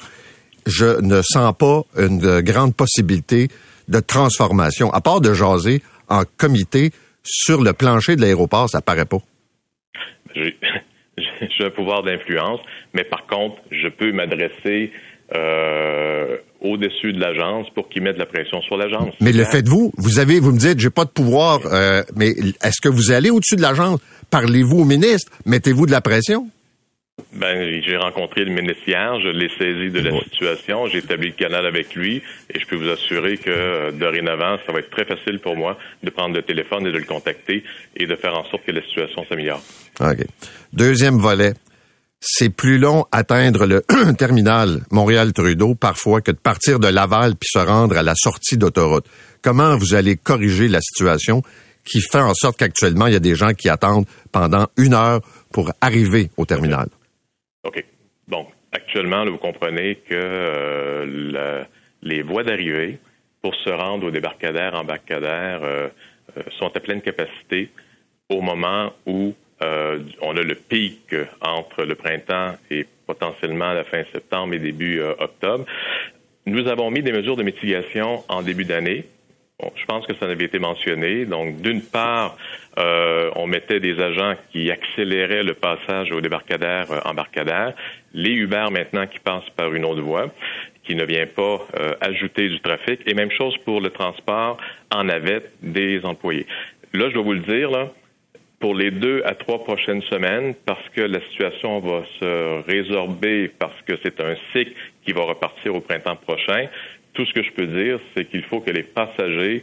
Je ne sens pas une grande possibilité de transformation, à part de jaser en comité sur le plancher de l'aéroport, ça paraît pas. J'ai un pouvoir d'influence, mais par contre, je peux m'adresser euh, au-dessus de l'agence pour qu'ils mettent la pression sur l'agence. Mais le faites-vous? Vous avez, vous me dites, j'ai pas de pouvoir, euh, mais est-ce que vous allez au-dessus de l'agence? Parlez-vous au ministre? Mettez-vous de la pression? Ben, j'ai rencontré le ministre hier, je l'ai saisi de la situation, j'ai établi le canal avec lui et je peux vous assurer que euh, dorénavant, ça va être très facile pour moi de prendre le téléphone et de le contacter et de faire en sorte que la situation s'améliore. OK. Deuxième volet, c'est plus long atteindre le terminal Montréal-Trudeau parfois que de partir de Laval puis se rendre à la sortie d'autoroute. Comment vous allez corriger la situation qui fait en sorte qu'actuellement, il y a des gens qui attendent pendant une heure pour arriver au terminal? OK. Bon, actuellement, vous comprenez que euh, les voies d'arrivée pour se rendre au débarcadère, embarcadère, euh, euh, sont à pleine capacité au moment où euh, on a le pic entre le printemps et potentiellement la fin septembre et début euh, octobre. Nous avons mis des mesures de mitigation en début d'année. je pense que ça avait été mentionné. Donc, d'une part, euh, on mettait des agents qui accéléraient le passage au débarcadère embarcadère. Les Uber maintenant qui passent par une autre voie qui ne vient pas ajouter du trafic. Et même chose pour le transport en navette des employés. Là, je dois vous le dire, là, pour les deux à trois prochaines semaines parce que la situation va se résorber, parce que c'est un cycle qui va repartir au printemps prochain. Tout ce que je peux dire, c'est qu'il faut que les passagers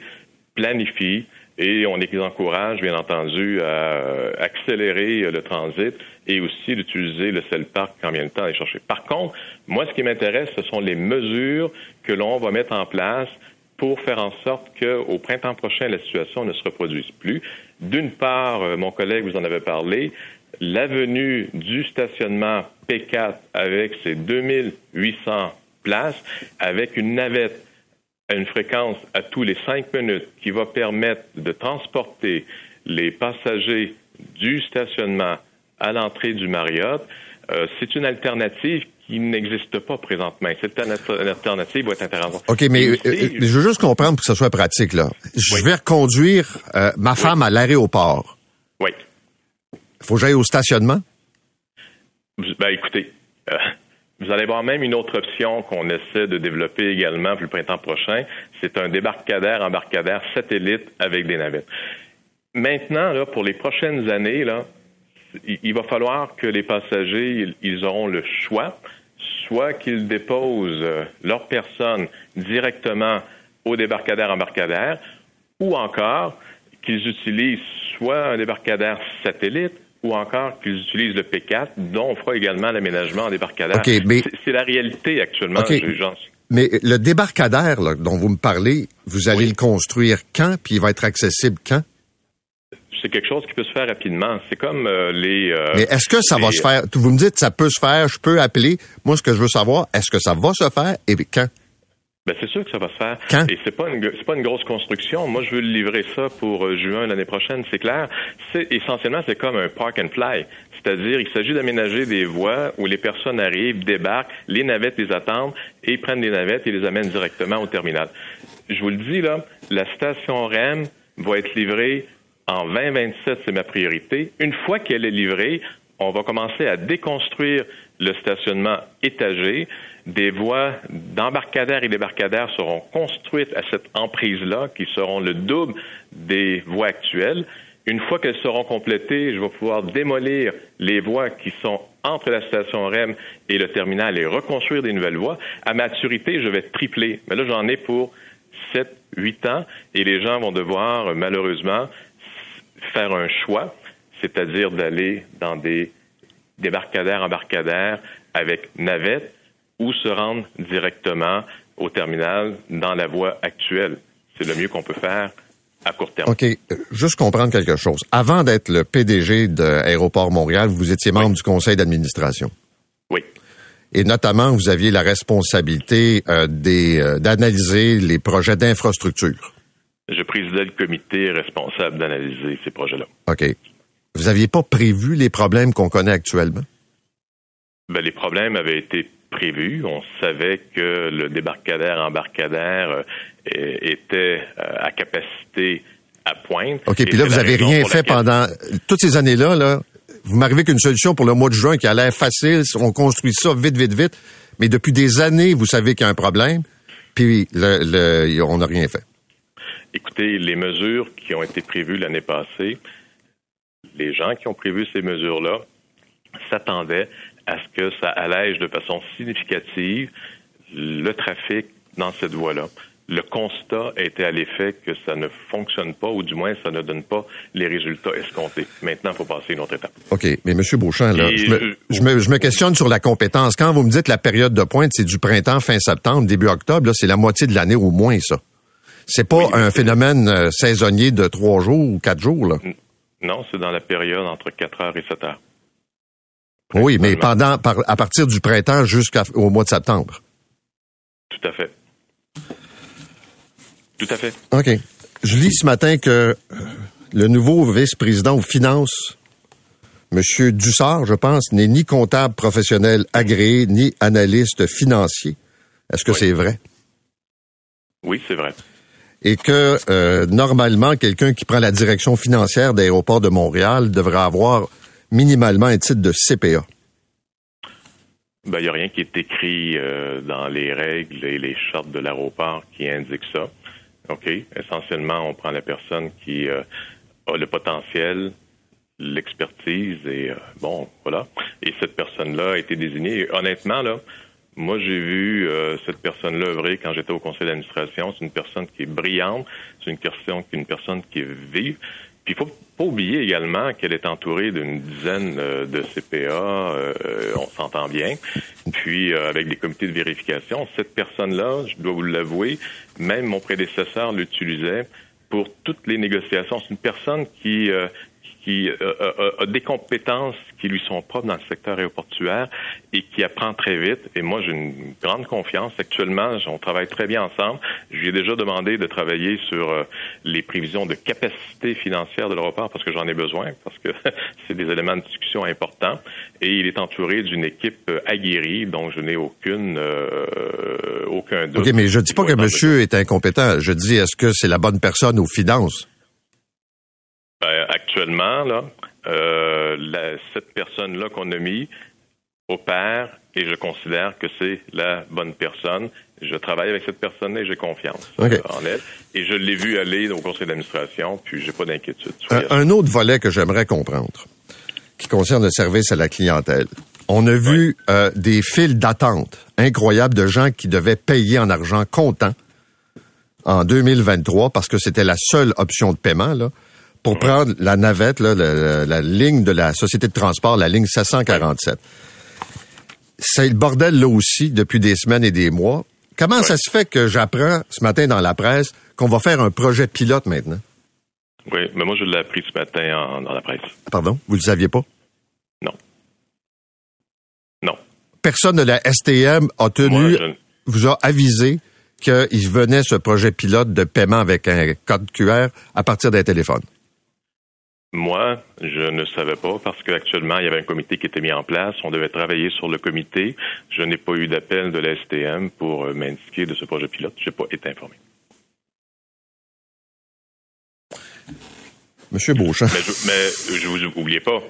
planifient et on les encourage, bien entendu, à accélérer le transit et aussi d'utiliser le parc quand vient le temps d'aller chercher. Par contre, moi, ce qui m'intéresse, ce sont les mesures que l'on va mettre en place pour faire en sorte qu'au printemps prochain, la situation ne se reproduise plus. D'une part, euh, mon collègue vous en avait parlé, l'avenue du stationnement P4 avec ses 2800 places, avec une navette à une fréquence à tous les cinq minutes qui va permettre de transporter les passagers du stationnement à l'entrée du Marriott, euh, c'est une alternative qui n'existe pas présentement. Cette alternative va être intéressante. OK, mais euh, euh, je veux juste comprendre pour que ce soit pratique. là. Je vais reconduire euh, ma femme à l'aéroport. Oui. faut que j'aille au stationnement? Ben, écoutez, vous allez voir même une autre option qu'on essaie de développer également pour le printemps prochain. C'est un débarcadère, embarcadère satellite avec des navettes. Maintenant, là, pour les prochaines années, là, il va falloir que les passagers, ils auront le choix, soit qu'ils déposent euh, leur personne directement au débarcadère embarcadère, ou encore qu'ils utilisent soit un débarcadère satellite, ou encore qu'ils utilisent le P4, dont on fera également l'aménagement en débarcadère. C'est la réalité actuellement, Mais le débarcadère dont vous me parlez, vous allez le construire quand, puis il va être accessible quand? C'est quelque chose qui peut se faire rapidement. C'est comme euh, les. Euh, Mais est-ce que ça va se faire? Vous me dites ça peut se faire, je peux appeler. Moi, ce que je veux savoir, est-ce que ça va se faire et quand? Ben, c'est sûr que ça va se faire. Quand? Et c'est pas une c'est pas une grosse construction. Moi, je veux livrer ça pour euh, juin l'année prochaine, c'est clair. C'est essentiellement c'est comme un park and fly, c'est-à-dire il s'agit d'aménager des voies où les personnes arrivent, débarquent, les navettes les attendent et prennent les navettes et les amènent directement au terminal. Je vous le dis là, la station REM va être livrée en 2027, c'est ma priorité. Une fois qu'elle est livrée, on va commencer à déconstruire le stationnement étagé. Des voies d'embarcadères et débarcadères seront construites à cette emprise-là, qui seront le double des voies actuelles. Une fois qu'elles seront complétées, je vais pouvoir démolir les voies qui sont entre la station REM et le terminal et reconstruire des nouvelles voies. À maturité, je vais tripler. Mais là, j'en ai pour 7, 8 ans et les gens vont devoir, malheureusement, faire un choix, c'est-à-dire d'aller dans des débarcadères, embarcadères avec navette ou se rendre directement au terminal dans la voie actuelle. C'est le mieux qu'on peut faire à court terme. OK. Euh, Juste comprendre quelque chose. Avant d'être le PDG d'Aéroport Montréal, vous étiez membre Oui. du conseil d'administration. Oui. Et notamment, vous aviez la responsabilité euh, des, euh, d'analyser les projets d'infrastructure. Je présidais le comité responsable d'analyser ces projets-là. OK. Vous n'aviez pas prévu les problèmes qu'on connaît actuellement? Ben, les problèmes avaient été prévus. On savait que le débarcadère embarcadère euh, était euh, à capacité à pointe. OK, puis là, vous la avez raison rien fait laquelle- pendant toutes ces années-là. Là, vous m'arrivez qu'une solution pour le mois de juin qui a l'air facile. On construit ça vite, vite, vite. Mais depuis des années, vous savez qu'il y a un problème. Puis le, le- on n'a rien fait. Écoutez, les mesures qui ont été prévues l'année passée, les gens qui ont prévu ces mesures-là s'attendaient à ce que ça allège de façon significative le trafic dans cette voie-là. Le constat était à l'effet que ça ne fonctionne pas, ou du moins ça ne donne pas les résultats escomptés. Maintenant, il faut passer à une autre étape. OK, mais M. Beauchamp, là, je me, je- je, me, je me questionne sur la compétence. Quand vous me dites la période de pointe, c'est du printemps, fin septembre, début octobre, c'est la moitié de l'année au moins, ça. C'est pas Oui, un phénomène euh, saisonnier de trois jours ou quatre jours, là? Non, c'est dans la période entre 4 heures et 7 heures. Oui, mais pendant, par- à partir du printemps jusqu'au mois de septembre. Tout à fait. Tout à fait. OK. Je lis ce matin que euh, le nouveau vice-président aux finances, M. Dussard, je pense, n'est ni comptable professionnel agréé, ni analyste financier. Est-ce que Oui. c'est vrai? Oui, c'est vrai. Et que, euh, normalement, quelqu'un qui prend la direction financière d'Aéroport de Montréal devrait avoir minimalement un titre de CPA. Ben, il n'y a rien qui est écrit euh, dans les règles et les chartes de l'aéroport qui indique ça. OK? Essentiellement, on prend la personne qui euh, a le potentiel, l'expertise et bon, voilà. Et cette personne-là a été désignée. Honnêtement, là, moi, j'ai vu euh, cette personne-là œuvrer quand j'étais au conseil d'administration. C'est une personne qui est brillante. C'est une personne, une personne qui est vive. Puis il faut pas oublier également qu'elle est entourée d'une dizaine euh, de CPA. euh, on s'entend bien. Puis euh, avec des comités de vérification, cette personne-là, je dois vous l'avouer, même mon prédécesseur l'utilisait pour toutes les négociations. C'est une personne qui euh, qui euh, a, a des compétences qui lui sont propres dans le secteur aéroportuaire et qui apprend très vite. Et moi, j'ai une grande confiance. Actuellement, on travaille très bien ensemble. Je lui ai déjà demandé de travailler sur euh, les prévisions de capacité financière de l'aéroport parce que j'en ai besoin, parce que c'est des éléments de discussion importants. Et il est entouré d'une équipe euh, aguerrie, dont je n'ai aucune euh, aucun doute. OK, mais je dis pas que monsieur est incompétent. Je dis, est-ce que c'est la bonne personne aux finances? Ben, actuellement, là, euh, la- cette personne-là qu'on a mis opère et je considère que c'est la bonne personne. Je travaille avec cette personne et j'ai confiance euh, en elle. Et je l'ai vu aller au conseil d'administration, puis j'ai pas d'inquiétude. Un, autre volet que j'aimerais comprendre, qui concerne le service à la clientèle. On a vu euh, des files d'attente incroyables de gens qui devaient payer en argent comptant en 2023 parce que c'était la seule option de paiement là, pour prendre la navette, là, la, ligne de la société de transport, la ligne 747. C'est le bordel là aussi depuis des semaines et des mois. Comment ça se fait que j'apprends ce matin dans la presse qu'on va faire un projet pilote maintenant? Oui, mais moi je l'ai appris ce matin en- dans la presse. Pardon? Vous le saviez pas? Non. Non. Personne de la STM a tenu, Moi, je- vous a avisé qu'il venait ce projet pilote de paiement avec un code QR à partir d'un téléphone? Moi, je ne savais pas parce qu'actuellement, il y avait un comité qui était mis en place. On devait travailler sur le comité. Je n'ai pas eu d'appel de la STM pour euh, m'indiquer de ce projet pilote. Je n'ai pas été informé. Monsieur Beauchamp. Mais je, ne vous oubliez pas,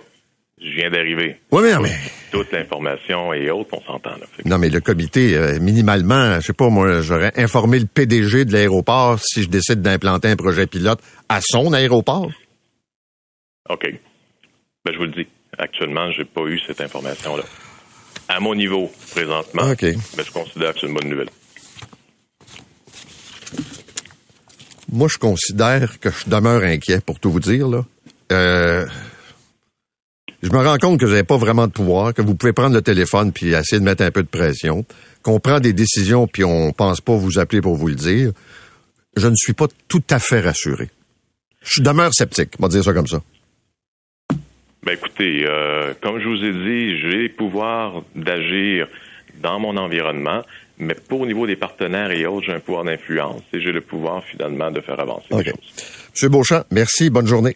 je viens d'arriver. Oui, mais, mais... Toute l'information et autres, on s'entend. Non, mais le comité, euh, minimalement, je sais pas, moi, j'aurais informé le PDG de l'aéroport si je décide d'implanter un projet pilote à son aéroport. OK. Ben, je vous le dis. Actuellement, j'ai pas eu cette information-là. À mon niveau, présentement, ben, je considère que c'est une bonne nouvelle. Moi, je considère que je demeure inquiet, pour tout vous dire. Là. Euh, je me rends compte que vous n'avez pas vraiment de pouvoir, que vous pouvez prendre le téléphone puis essayer de mettre un peu de pression, qu'on prend des décisions puis on pense pas vous appeler pour vous le dire. Je ne suis pas tout à fait rassuré. Je demeure sceptique, on va dire ça comme ça. Ben écoutez, euh, comme je vous ai dit, j'ai le pouvoir d'agir dans mon environnement, mais pour au niveau des partenaires et autres, j'ai un pouvoir d'influence et j'ai le pouvoir finalement de faire avancer les choses. Monsieur Beauchamp, merci, bonne journée.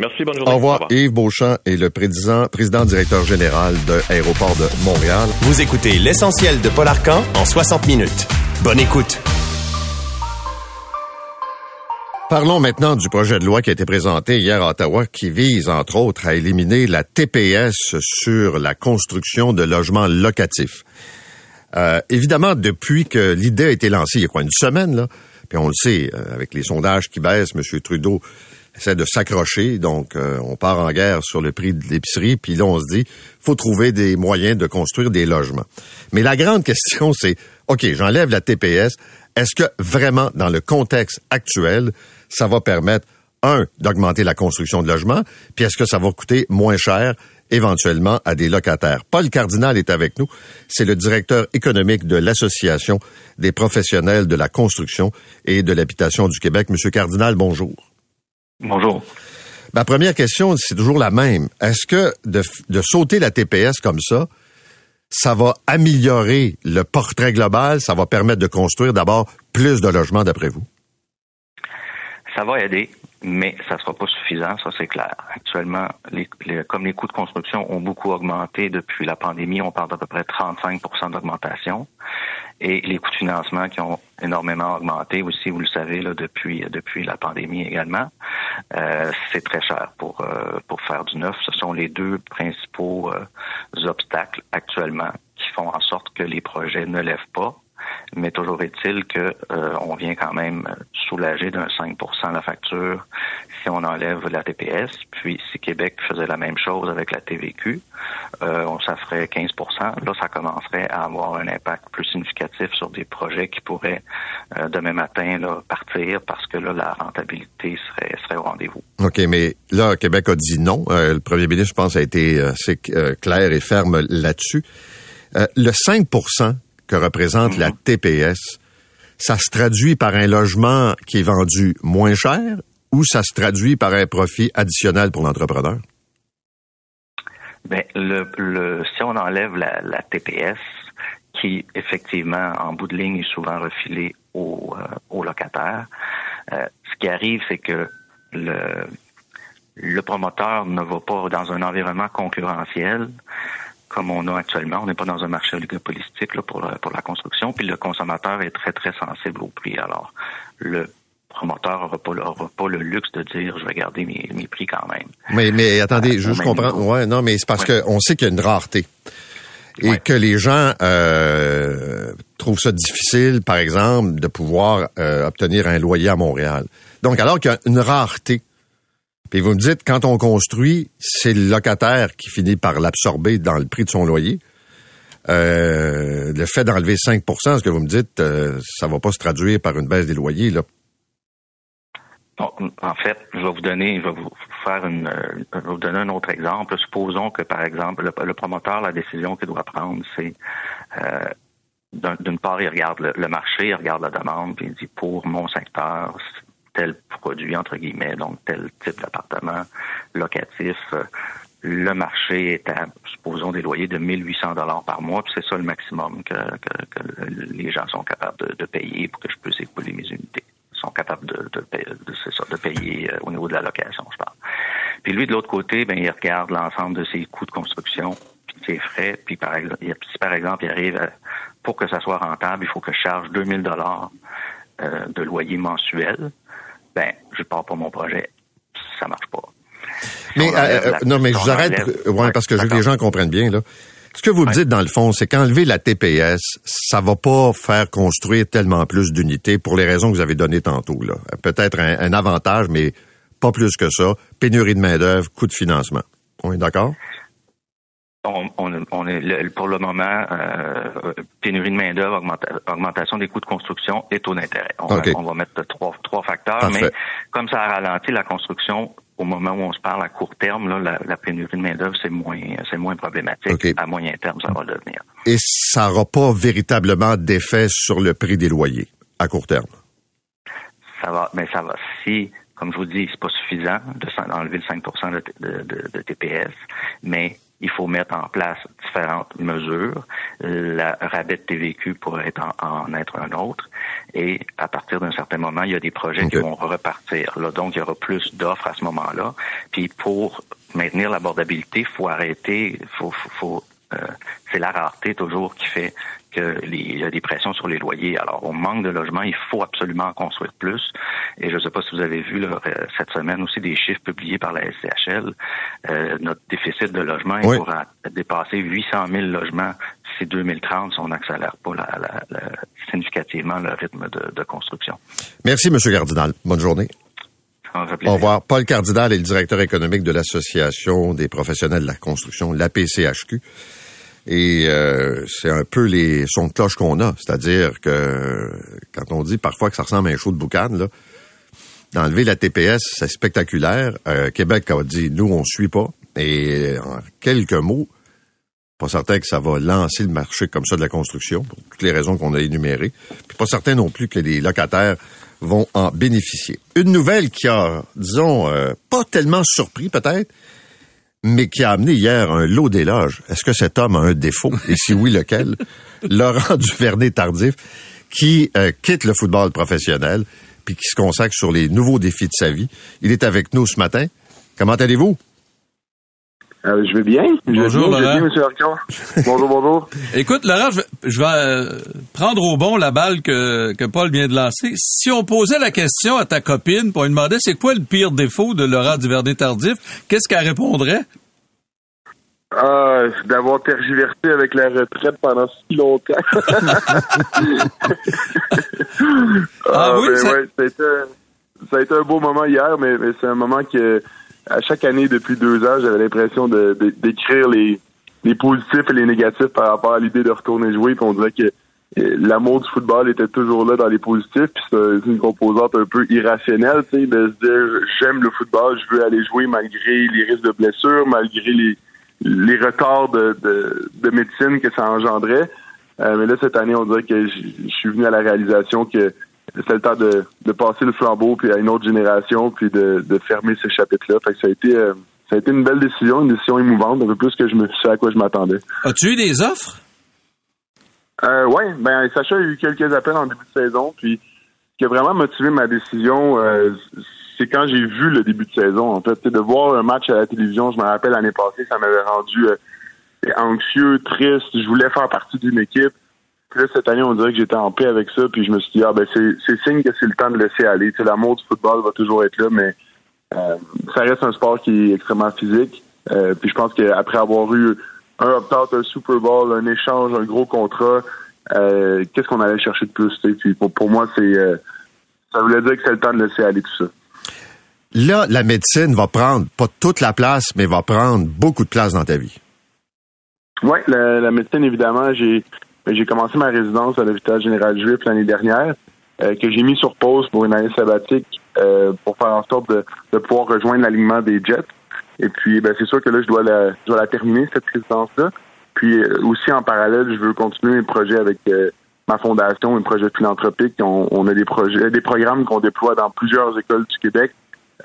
Merci, bonne journée. Au revoir. Yves Beauchamp est le président, président directeur général de Aéroport de Montréal. Vous écoutez l'essentiel de Paul Arcan en 60 minutes. Bonne écoute. Parlons maintenant du projet de loi qui a été présenté hier à Ottawa qui vise, entre autres, à éliminer la TPS sur la construction de logements locatifs. Euh, évidemment, depuis que l'idée a été lancée il y a quoi, une semaine, là, puis on le sait, euh, avec les sondages qui baissent, M. Trudeau essaie de s'accrocher, donc euh, on part en guerre sur le prix de l'épicerie, puis là on se dit, faut trouver des moyens de construire des logements. Mais la grande question, c'est, OK, j'enlève la TPS, est-ce que vraiment, dans le contexte actuel, ça va permettre, un, d'augmenter la construction de logements, puis est-ce que ça va coûter moins cher éventuellement à des locataires? Paul Cardinal est avec nous. C'est le directeur économique de l'Association des professionnels de la construction et de l'habitation du Québec. Monsieur Cardinal, bonjour. Bonjour. Ma première question, c'est toujours la même. Est-ce que de, de, sauter la TPS comme ça, ça va améliorer le portrait global, ça va permettre de construire d'abord plus de logements d'après vous? Ça va aider, mais ça ne sera pas suffisant, ça c'est clair. Actuellement, les, comme les coûts de construction ont beaucoup augmenté depuis la pandémie, on parle d'à peu près 35% d'augmentation, et les coûts de financement qui ont énormément augmenté aussi, vous le savez, là, depuis depuis la pandémie également. Euh, c'est très cher pour euh, pour faire du neuf. Ce sont les deux principaux euh, obstacles actuellement qui font en sorte que les projets ne lèvent pas mais toujours est-il que euh, on vient quand même soulager d'un 5% la facture si on enlève la TPS. Puis si Québec faisait la même chose avec la TVQ, euh, ça ferait 15% Là, ça commencerait à avoir un impact plus significatif sur des projets qui pourraient euh, demain matin partir parce que là, la rentabilité serait, serait au rendez-vous. OK, mais là, Québec a dit non. le premier ministre, je pense, a été assez clair et ferme là-dessus. le 5 que représente la mhm. TPS, ça se traduit par un logement qui est vendu moins cher ou ça se traduit par un profit additionnel pour l'entrepreneur? Le, si on enlève la, TPS, qui effectivement, en bout de ligne, est souvent refilée aux, euh, locataires, euh, ce qui arrive, c'est que le, le promoteur ne va pas dans un environnement concurrentiel comme on a actuellement. On n'est pas dans un marché oligopolistique là, pour, la, pour la construction, puis le consommateur est très, très sensible au prix. Alors, le promoteur n'aura pas, pas, le luxe de dire je vais garder mes, mes prix quand même. Mais, mais attendez, euh, je comprends. Ouais, non, mais c'est parce qu'on sait qu'il y a une rareté. Et que les gens euh, trouvent ça difficile, par exemple, de pouvoir euh, obtenir un loyer à Montréal. Donc, alors qu'il y a une rareté, puis vous me dites, quand on construit, c'est le locataire qui finit par l'absorber dans le prix de son loyer. Euh, le fait d'enlever 5% ce que vous me dites, euh, ça va pas se traduire par une baisse des loyers, là. en fait, je vais vous donner, je vais vous faire une, euh, je vais vous donner un autre exemple. Supposons que, par exemple, le, promoteur, la décision qu'il doit prendre, c'est d'une part, il regarde le, marché, il regarde la demande, puis il dit pour mon secteur, tel produit, entre guillemets, donc tel type d'appartement locatif, euh, le marché est à, supposons, des loyers de 1800 dollars par mois, puis c'est ça le maximum que, les gens sont capables de, payer pour que je puisse écouler mes unités. Sont capables de, de, payer euh, au niveau de la location, je parle. Puis lui, de l'autre côté, ben, il regarde l'ensemble de ses coûts de construction, puis ses frais, puis par exemple, si par exemple, il arrive pour que ça soit rentable, il faut que je charge 2000 dollars euh, de loyer mensuel, ben, je pars pas mon projet. Ça marche pas. Mais euh, euh, non, mais je vous arrête, ouais, parce que je veux que les gens comprennent bien là. Ce que vous dites dans le fond, c'est qu'enlever la TPS, ça va pas faire construire tellement plus d'unités pour les raisons que vous avez données tantôt. Là, peut-être un, avantage, mais pas plus que ça. Pénurie de main d'œuvre, coût de financement. On est d'accord? On, on, est pour le moment euh, pénurie de main d'œuvre, augmentation des coûts de construction et taux d'intérêt. On, va mettre trois, trois facteurs, mais comme ça a ralenti la construction, au moment où on se parle à court terme, là, la, pénurie de main-d'œuvre, c'est moins, c'est moins problématique. À moyen terme, ça va devenir. Et ça n'aura pas véritablement d'effet sur le prix des loyers à court terme? Ça va, mais ça va. Si, comme je vous dis, c'est pas suffisant d'enlever le 5 de, de TPS, mais il faut mettre en place différentes mesures. La rabais de TVQ pourrait être en, être un autre. Et à partir d'un certain moment, il y a des projets qui vont repartir. Là, donc, il y aura plus d'offres à ce moment-là. Puis pour maintenir l'abordabilité, il faut arrêter, faut, faut, euh, c'est la rareté toujours qui fait qu'il y a des pressions sur les loyers. Alors, on manque de logements, il faut absolument en construire plus. Et je ne sais pas si vous avez vu là, euh, cette semaine aussi des chiffres publiés par la SCHL. Euh, notre déficit de logement est pour dépasser 800 000 logements d'ici 2030 si on n'accélère pas significativement le rythme de, construction. Merci, M. Cardinal. Bonne journée. Au revoir. Paul Cardinal est le directeur économique de l'Association des professionnels de la construction, l'APCHQ. Et euh, c'est un peu les sons de cloche qu'on a. C'est-à-dire que quand on dit parfois que ça ressemble à un show de boucan, là, d'enlever la TPS, c'est spectaculaire. Euh, Québec a dit, nous, on suit pas. Et en quelques mots, pas certain que ça va lancer le marché comme ça de la construction, pour toutes les raisons qu'on a énumérées. Puis pas certain non plus que les locataires vont en bénéficier. Une nouvelle qui a, disons, euh, pas tellement surpris peut-être, mais qui a amené hier un lot d'éloges. Est-ce que cet homme a un défaut? Et si oui, lequel? Laurent Duvernay-Tardif, qui euh, quitte le football professionnel, puis qui se consacre sur les nouveaux défis de sa vie. Il est avec nous ce matin. Comment allez-vous? Euh, je vais bien. Bonjour, Laurent. Bien, monsieur bonjour, bonjour. Écoute, Laurent, je, vais euh, prendre au bon la balle que, que Paul vient de lancer. Si on posait la question à ta copine pour lui demander c'est quoi le pire défaut de Laurent Duvernay-Tardif, qu'est-ce qu'elle répondrait? Ah, d'avoir tergiversé avec la retraite pendant si longtemps. ah, ah, oui, ben ça... Ouais, ça, a été, ça a été un beau moment hier, mais, mais c'est un moment que à chaque année depuis deux ans, j'avais l'impression de, d'écrire les, les positifs et les négatifs par rapport à l'idée de retourner jouer. On dirait que euh, l'amour du football était toujours là dans les positifs. Puis c'est une composante un peu irrationnelle, tu sais, de se dire j'aime le football, je veux aller jouer malgré les risques de blessures, malgré les les retards de, de, médecine que ça engendrait. Euh, mais là, cette année, on dirait que je suis venu à la réalisation que c'est le temps de, de passer le flambeau puis à une autre génération puis de, de fermer ce chapitre-là. Fait que ça a été euh, ça a été une belle décision, une décision émouvante, un peu plus que je me sais à quoi je m'attendais. As-tu eu des offres? Euh, oui, ben Sacha a eu quelques appels en début de saison, puis ce qui a vraiment motivé ma décision, euh, c'est quand j'ai vu le début de saison. En fait, de voir un match à la télévision, je me rappelle l'année passée, ça m'avait rendu euh, anxieux, triste. Je voulais faire partie d'une équipe. Puis là, cette année, on dirait que j'étais en paix avec ça. Puis je me suis dit, ah ben c'est signe que c'est le temps de laisser aller. L'amour du football va toujours être là, mais euh, ça reste un sport qui est extrêmement physique. Euh, puis je pense qu'après avoir eu un opt-out, un Super Bowl, un échange, un gros contrat, euh, qu'est-ce qu'on allait chercher de plus? Puis pour, pour moi, c'est ça voulait dire que c'est le temps de laisser aller tout ça. Là, la médecine va prendre pas toute la place, mais va prendre beaucoup de place dans ta vie. Oui, la, médecine, évidemment, j'ai j'ai commencé ma résidence à l'hôpital général juif l'année dernière, euh, que j'ai mis sur pause pour une année sabbatique euh, pour faire en sorte de, de pouvoir rejoindre l'alignement des Jets. Et puis, ben, c'est sûr que là, je dois la, je dois la terminer, cette résidence-là. Puis euh, aussi, en parallèle, je veux continuer mes projets avec ma fondation, un projet philanthropique. On, on a des projets, des programmes qu'on déploie dans plusieurs écoles du Québec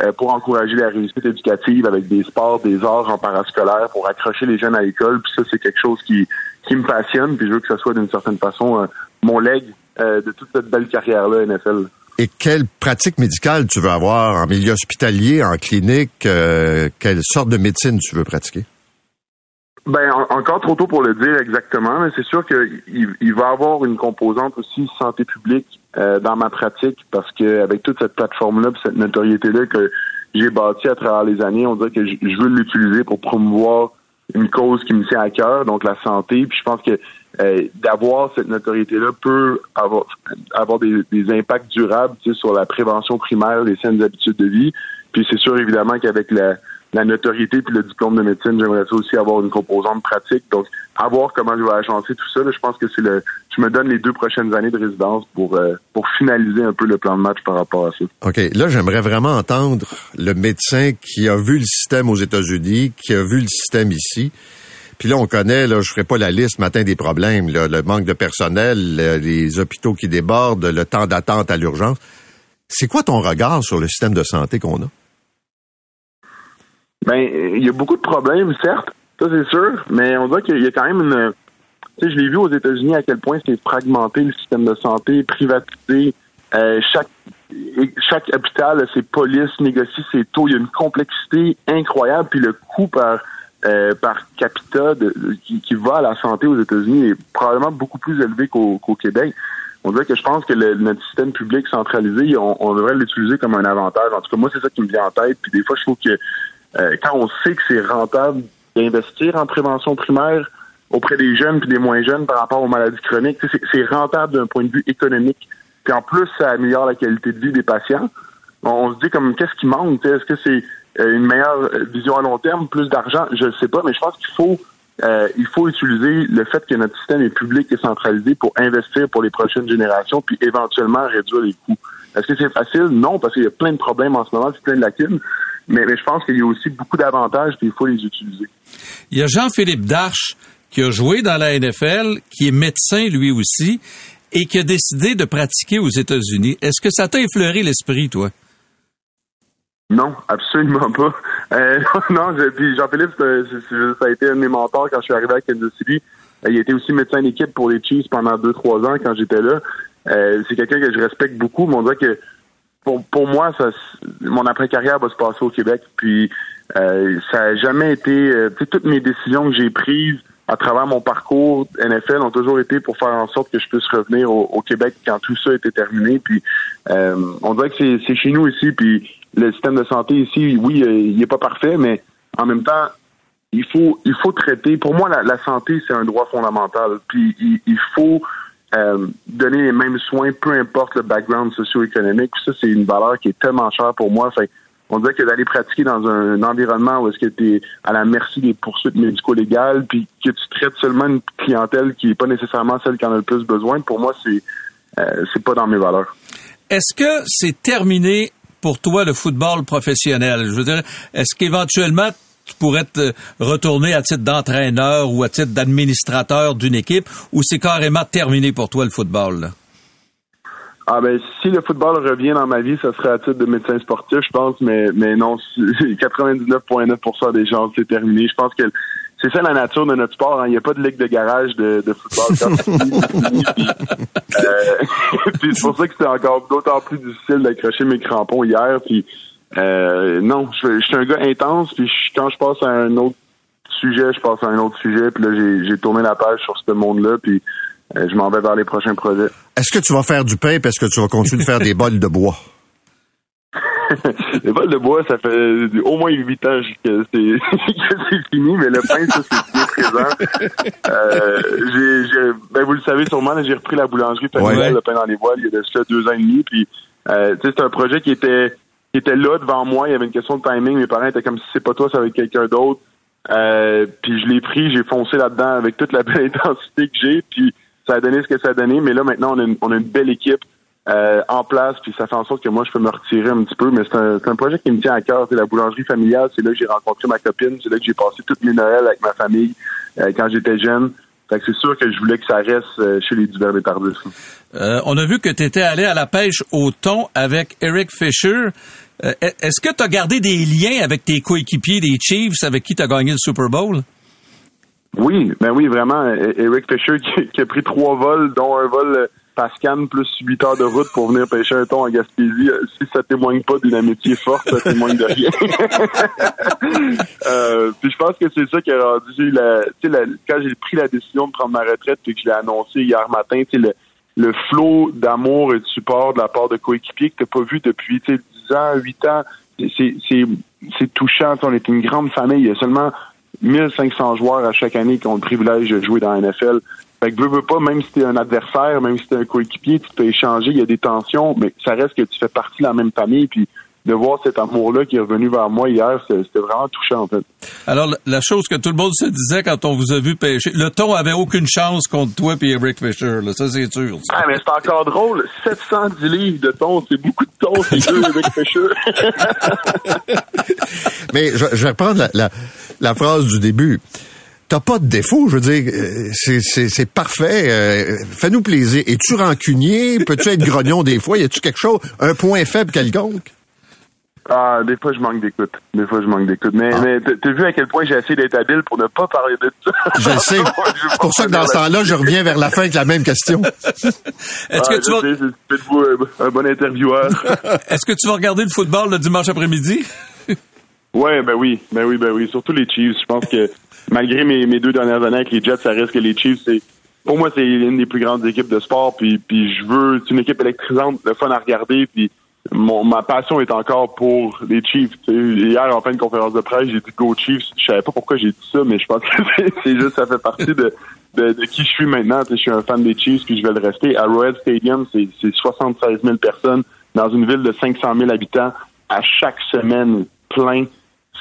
euh, pour encourager la réussite éducative avec des sports, des arts en parascolaire, pour accrocher les jeunes à l'école. Puis ça, c'est quelque chose qui, qui me passionne. Puis je veux que ce soit d'une certaine façon euh, mon leg euh, de toute cette belle carrière-là NFL. Et quelle pratique médicale tu veux avoir en milieu hospitalier, en clinique? quelle sorte de médecine tu veux pratiquer? Ben encore trop tôt pour le dire exactement, mais c'est sûr qu'il il va avoir une composante aussi santé publique euh, dans ma pratique parce que avec toute cette plateforme-là, cette notoriété-là que j'ai bâtie à travers les années, on dirait que je, veux l'utiliser pour promouvoir une cause qui me tient à cœur, donc la santé. Puis je pense que euh, d'avoir cette notoriété-là peut avoir, avoir des, des impacts durables sur la prévention primaire des saines habitudes de vie. Puis c'est sûr évidemment qu'avec la la notoriété puis le diplôme de médecine, j'aimerais aussi avoir une composante pratique. Donc, à voir comment je vais agencer tout ça, je pense que c'est le. Je me donne les deux prochaines années de résidence pour euh, pour finaliser un peu le plan de match par rapport à ça. OK. Là, j'aimerais vraiment entendre le médecin qui a vu le système aux États-Unis, qui a vu le système ici. Puis là, on connaît, là, je ferai pas la liste matin des problèmes, le manque de personnel, les hôpitaux qui débordent, le temps d'attente à l'urgence. C'est quoi ton regard sur le système de santé qu'on a? Ben, il y a beaucoup de problèmes, certes, ça c'est sûr, mais on dirait qu'il y a quand même une. Tu sais, je l'ai vu aux États-Unis à quel point c'est fragmenté le système de santé, privatisé. Euh, chaque chaque hôpital a ses polices, négocie ses taux. Il y a une complexité incroyable, puis le coût par euh, par capita qui, qui, va à la santé aux États-Unis est probablement beaucoup plus élevé qu'au Québec. On dirait que je pense que le, notre système public centralisé, on, on devrait l'utiliser comme un avantage. En tout cas, moi, c'est ça qui me vient en tête. Puis des fois, je trouve que euh, quand on sait que c'est rentable d'investir en prévention primaire auprès des jeunes puis des moins jeunes par rapport aux maladies chroniques, c'est rentable d'un point de vue économique. Puis en plus, ça améliore la qualité de vie des patients. On, se dit comme qu'est-ce qui manque Est-ce que c'est euh, une meilleure vision à long terme, plus d'argent? Je ne sais pas, mais je pense qu'il faut euh, il faut utiliser le fait que notre système est public et centralisé pour investir pour les prochaines générations, puis éventuellement réduire les coûts. Est-ce que c'est facile? Non, parce qu'il y a plein de problèmes en ce moment, c'est plein de lacunes. Mais, je pense qu'il y a aussi beaucoup d'avantages, puis il faut les utiliser. Il y a Jean-Philippe Darche qui a joué dans la NFL, qui est médecin lui aussi, et qui a décidé de pratiquer aux États-Unis. Est-ce que ça t'a effleuré l'esprit, toi? Non, absolument pas. Euh, non, Jean-Philippe, ça a été un de mes mentors quand je suis arrivé à Kansas City. Euh, il était aussi médecin d'équipe pour les Chiefs pendant deux, trois ans quand j'étais là. Euh, c'est quelqu'un que je respecte beaucoup, mais on dirait que pour, pour moi, ça, mon après-carrière va se passer au Québec. Puis euh, ça n'a jamais été... Euh, toutes mes décisions que j'ai prises à travers mon parcours NFL ont toujours été pour faire en sorte que je puisse revenir au, Québec quand tout ça était terminé. Puis euh, on dirait que c'est chez nous ici. Puis le système de santé ici, oui, il n'est pas parfait, mais en même temps, il faut il faut traiter. Pour moi, la, la santé, c'est un droit fondamental. Puis il, il faut euh, donner les mêmes soins, peu importe le background socio-économique. Ça, c'est une valeur qui est tellement chère pour moi. Fait, on dirait que d'aller pratiquer dans un, environnement où est-ce que tu es à la merci des poursuites médico-légales, puis que tu traites seulement une clientèle qui n'est pas nécessairement celle qui en a le plus besoin, pour moi, c'est euh, c'est pas dans mes valeurs. Est-ce que c'est terminé pour toi le football professionnel? Je veux dire, est-ce qu'éventuellement tu pourrais te retourner à titre d'entraîneur ou à titre d'administrateur d'une équipe ou c'est carrément terminé pour toi le football? Ah ben si le football revient dans ma vie, ça serait à titre de médecin sportif, je pense, mais mais non, 99,9% des gens c'est terminé. Je pense que c'est ça la nature de notre sport. Hein. Il n'y a pas de ligue de garage de, football. Euh, c'est pour ça que c'était encore d'autant plus difficile d'accrocher mes crampons hier. Puis euh, non, je, suis un gars intense, puis quand je passe à un autre sujet, je passe à un autre sujet, puis là, j'ai tourné la page sur ce monde-là, puis euh, je m'en vais vers les prochains projets. Est-ce que tu vas faire du pain, parce que tu vas continuer de faire des bols de bois? les bols de bois, ça fait au moins huit ans que c'est fini, mais le pain, ça, c'est bien présent. Euh, j'ai, ben, vous le savez sûrement, j'ai repris la boulangerie familiale, le pain dans les voiles, il y a déjà deux ans et demi, puis euh, c'est un projet qui était qui était là devant moi. Il y avait une question de timing. Mes parents étaient comme si c'est pas toi, ça va être quelqu'un d'autre. Euh, puis je l'ai pris, j'ai foncé là-dedans avec toute la belle intensité que j'ai. Puis ça a donné ce que ça a donné. Mais là, maintenant, on a une, on a une belle équipe euh, en place. Puis ça fait en sorte que moi, je peux me retirer un petit peu. Mais c'est un, un, projet qui me tient à cœur. C'est la boulangerie familiale. C'est là que j'ai rencontré ma copine. C'est là que j'ai passé toutes mes Noëls avec ma famille euh, quand j'étais jeune. Fait que c'est sûr que je voulais que ça reste chez les divers. Euh, on a vu que tu étais allé à la pêche au thon avec Eric Fisher Euh, est-ce que tu as gardé des liens avec tes coéquipiers des Chiefs avec qui tu as gagné le Super Bowl? Oui, ben oui, vraiment. Eric Fisher qui, a pris trois vols, dont un vol Pascal plus huit heures de route pour venir pêcher un thon à Gaspésie. Si ça témoigne pas d'une amitié forte, ça témoigne de rien. euh, puis je pense que c'est ça qui a rendu la, quand j'ai pris la décision de prendre ma retraite puis que je l'ai annoncé hier matin, le, le flot d'amour et de support de la part de coéquipiers que tu pas vu depuis 10 ans, 8 ans, c'est touchant. On est une grande famille. Il y a seulement 1500 joueurs à chaque année qui ont le privilège de jouer dans la NFL. Fait que veux, veux pas, même si t'es un adversaire, même si t'es un coéquipier, tu peux échanger, il y a des tensions, mais ça reste que tu fais partie de la même famille, puis de voir cet amour-là qui est revenu vers moi hier, c'était vraiment touchant, en fait. Alors, la chose que tout le monde se disait quand on vous a vu pêcher, le ton avait aucune chance contre toi et Eric Fisher, là, ça c'est sûr. Ah, mais c'est encore drôle, 710 livres de ton, c'est beaucoup de ton, c'est deux Eric Fisher. mais je, je, vais reprendre la, la, la phrase du début t'as pas de défaut, je veux dire, euh, c'est parfait. Euh, fais-nous plaisir. Es-tu rancunier? Peux-tu être grognon des fois? Y a-tu quelque chose, un point faible quelconque? Ah, des fois, je manque d'écoute. Des fois, je manque d'écoute. Mais, ah. mais t'as vu à quel point j'ai essayé d'être habile pour ne pas parler de ça? Je sais. C'est pour ça que dans ce temps-là, je reviens vers la fin avec la même question. Est-ce que tu vas... C'est un bon intervieweur. Est-ce que tu vas regarder le football le dimanche après-midi? Ouais, ben oui, ben oui, ben oui. Surtout les Chiefs. Je pense que malgré mes, mes deux dernières années avec les Jets, ça reste que les Chiefs, c'est pour moi, c'est une des plus grandes équipes de sport. Puis, puis je veux, c'est une équipe électrisante, le fun à regarder. Puis mon, ma passion est encore pour les Chiefs. hier, en fin de conférence de presse, j'ai dit Go Chiefs. Je savais pas pourquoi j'ai dit ça, mais je pense que c'est juste ça fait partie de, de, qui je suis maintenant. je suis un fan des Chiefs, puis je vais le rester. À Royal Stadium, c'est 76 000 personnes dans une ville de 500 000 habitants à chaque semaine plein.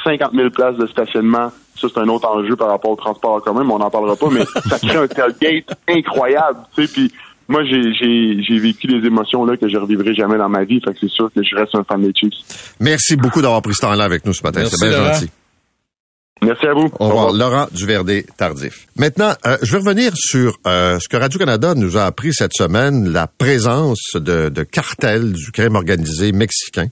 50 000 places de stationnement. Ça, c'est un autre enjeu par rapport au transport en commun, mais on n'en parlera pas. Mais ça crée un tailgate incroyable, tu sais. Puis moi, j'ai vécu des émotions là que je revivrai jamais dans ma vie. Fait que c'est sûr que je reste un fan des Chiefs. Merci beaucoup d'avoir pris ce temps-là avec nous ce matin. C'est bien gentil. Merci à vous. Au revoir. Laurent Duverdé Tardif. Maintenant, euh, je vais revenir sur euh, ce que Radio-Canada nous a appris cette semaine, la présence de, de cartels du crime organisé mexicain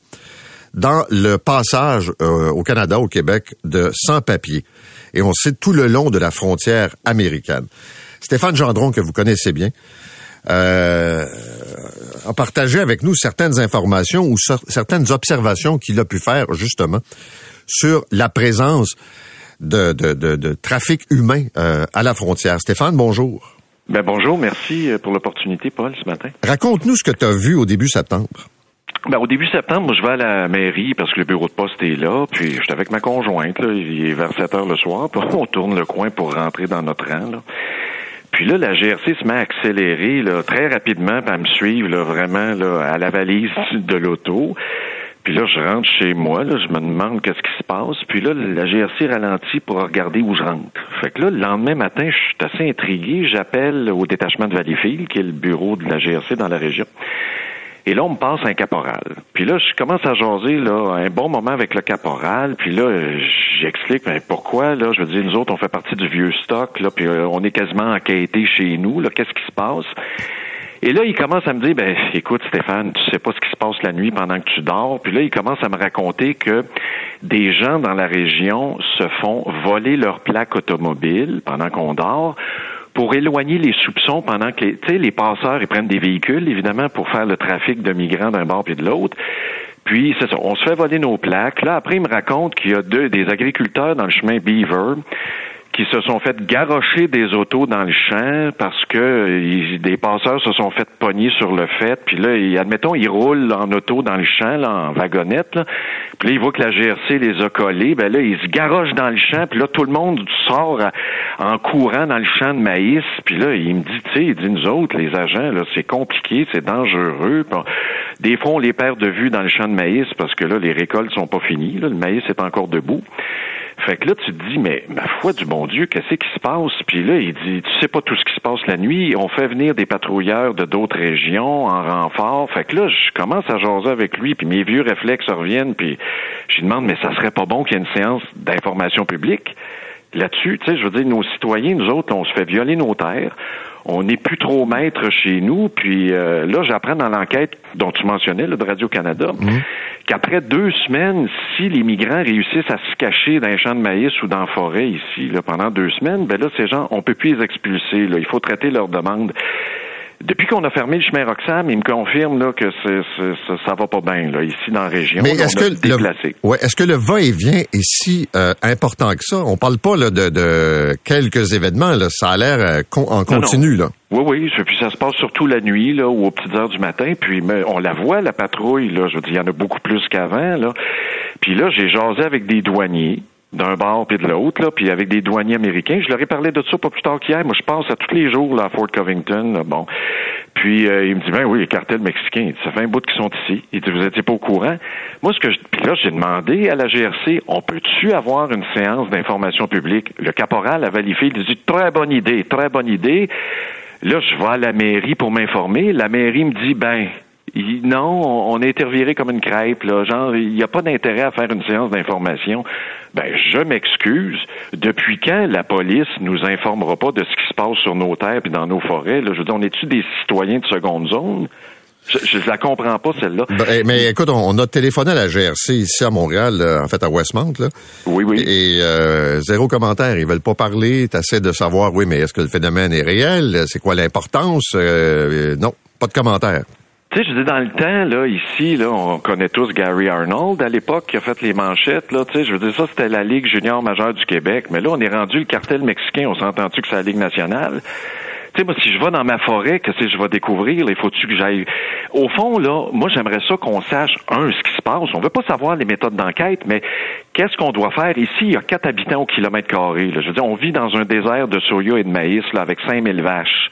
dans le passage euh, au Canada, au Québec, de sans-papiers. Et on sait tout le long de la frontière américaine. Stéphane Gendron, que vous connaissez bien, euh, a partagé avec nous certaines informations ou certaines observations qu'il a pu faire justement sur la présence de, de, de, trafic humain euh, à la frontière. Stéphane, bonjour. Ben bonjour, merci pour l'opportunité, Paul, ce matin. Raconte-nous ce que tu as vu au début septembre. Ben, au début septembre, je vais à la mairie parce que le bureau de poste est là, puis j'étais avec ma conjointe, là, il est vers 7 heures le soir, puis on tourne le coin pour rentrer dans notre rang. Là. Puis là, la GRC se met à accélérer là, très rapidement, à me suivre là, vraiment là, à la valise de l'auto. Puis là, je rentre chez moi, là, je me demande qu'est-ce qui se passe. Puis là, la GRC ralentit pour regarder où je rentre. Fait que là, le lendemain matin, je suis assez intrigué. J'appelle au détachement de Valleyfield, qui est le bureau de la GRC dans la région. Et là, on me passe un caporal. Puis là, je commence à jaser là, un bon moment avec le caporal. Puis là, j'explique mais pourquoi. Là, je veux dire, nous autres, on fait partie du vieux stock. Là, puis euh, on est quasiment enquêté chez nous. Là, qu'est-ce qui se passe? Et là, il commence à me dire, ben, écoute, Stéphane, tu sais pas ce qui se passe la nuit pendant que tu dors. Puis là, il commence à me raconter que des gens dans la région se font voler leurs plaques automobiles pendant qu'on dort pour éloigner les soupçons pendant que les, les passeurs ils prennent des véhicules, évidemment, pour faire le trafic de migrants d'un bord puis de l'autre. Puis, c'est ça, on se fait voler nos plaques. Là, après, il me raconte qu'il y a deux, des agriculteurs dans le chemin Beaver qui se sont fait garrocher des autos dans le champ parce que des passeurs se sont fait pogner sur le fait. Puis là, admettons, ils roulent en auto dans le champ, là, en wagonnette. Là. Puis là, ils voient que la GRC les a collés. Ben là, ils se garochent dans le champ. Puis là, tout le monde sort en courant dans le champ de maïs. Puis là, il me dit, tu sais, il dit, nous autres, les agents, là, c'est compliqué, c'est dangereux. des fois, on les perd de vue dans le champ de maïs parce que là, les récoltes sont pas finies. Là, le maïs est encore debout. Fait que là, tu te dis, mais ma foi du bon Dieu, qu'est-ce qui se passe? Puis là, il dit, tu sais pas tout ce qui se passe la nuit. On fait venir des patrouilleurs de d'autres régions en renfort. Fait que là, je commence à jaser avec lui, puis mes vieux réflexes reviennent, puis je lui demande, mais ça serait pas bon qu'il y ait une séance d'information publique? Là-dessus? Tu sais, je veux dire, nos citoyens, nous autres, on se fait violer nos terres on n'est plus trop maître chez nous. Puis euh, là, j'apprends dans l'enquête dont tu mentionnais, là, de Radio-Canada, mmh. qu'après deux semaines, si les migrants réussissent à se cacher dans un champ de maïs ou dans la forêt ici, là, pendant deux semaines, ben là, ces gens, on peut plus les expulser. Là. Il faut traiter leurs demandes. Depuis qu'on a fermé le chemin Roxham, il me confirme là, que ça, ça va pas bien là, ici dans la région. Mais est-ce que, le, ouais, est-ce que le va-et-vient est si euh, important que ça? On parle pas là, de, de quelques événements, là. ça a l'air euh, en continu. Là. Oui, oui, puis ça se passe surtout la nuit là, ou aux petites heures du matin. Puis on la voit, la patrouille, là, je veux dire, il y en a beaucoup plus qu'avant. Là. Puis là, j'ai jasé avec des douaniers d'un bord puis de l'autre, là, puis avec des douaniers américains. Je leur ai parlé de ça pas plus tard qu'hier. Moi, je passe à tous les jours là, à Fort Covington. bon. Puis euh, il me dit, ben oui, les cartels mexicains, ça fait un bout qu'ils sont ici. Il dit, vous étiez pas au courant? Moi, ce que je... Puis là, j'ai demandé à la GRC, on peut-tu avoir une séance d'information publique? Le caporal a validé, il dit, très bonne idée, très bonne idée. Là, je vais à la mairie pour m'informer. La mairie me dit, ben, non, on est interviré comme une crêpe, là. Genre, il n'y a pas d'intérêt à faire une séance d'information. Ben, je m'excuse. Depuis quand la police nous informera pas de ce qui se passe sur nos terres et dans nos forêts? Là? Je veux dire, on est-tu des citoyens de seconde zone? Je, ne la comprends pas, celle-là. Ben, eh, mais écoute, on, a téléphoné à la GRC ici à Montréal, en fait à Westmount. Là. Oui, oui. Et euh, zéro commentaire. Ils veulent pas parler. Tu essaies de savoir, oui, mais est-ce que le phénomène est réel? C'est quoi l'importance? Euh, non, pas de commentaire. Tu sais, je dis dans le temps, là, ici, là, on connaît tous Gary Arnold à l'époque qui a fait les manchettes, là, tu sais, je veux dire, ça, c'était la Ligue junior majeure du Québec. Mais là, on est rendu le cartel mexicain, on s'entend-tu que c'est la Ligue nationale? Tu sais, moi, si je vais dans ma forêt, que si je vais découvrir, il faut-tu que j'aille? Au fond, là, moi, j'aimerais ça qu'on sache, un, ce qui se passe. On veut pas savoir les méthodes d'enquête, mais qu'est-ce qu'on doit faire? Ici, il y a quatre habitants au kilomètre carré. Là. Je veux dire, on vit dans un désert de soya et de maïs, là, avec 5000 vaches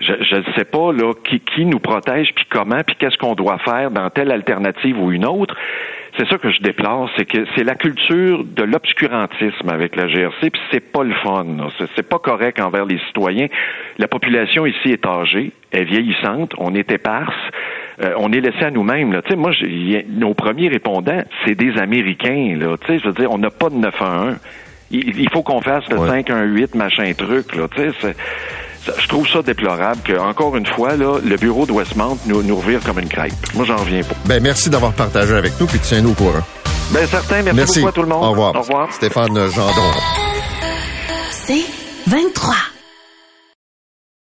je ne sais pas là qui, qui nous protège puis comment puis qu'est-ce qu'on doit faire dans telle alternative ou une autre. C'est ça que je déplore, c'est que c'est la culture de l'obscurantisme avec la GRC, puis c'est pas le fun. C'est pas correct envers les citoyens. La population ici est âgée, est vieillissante, on est éparse. Euh, on est laissé à nous-mêmes. Là. Moi, nos premiers répondants, c'est des Américains. Là. Je veux dire, on n'a pas de 911. Il, il faut qu'on fasse le 518, machin truc. Là. C'est, je trouve ça déplorable que, encore une fois, là, le bureau de Westmount nous, nous revire comme une crêpe. Moi, j'en reviens pas. Ben, merci d'avoir partagé avec nous, puis tiens-nous au courant. Ben, certain. Merci, beaucoup à tout le monde. Au revoir. Au revoir. Stéphane Gendron. C'est 23.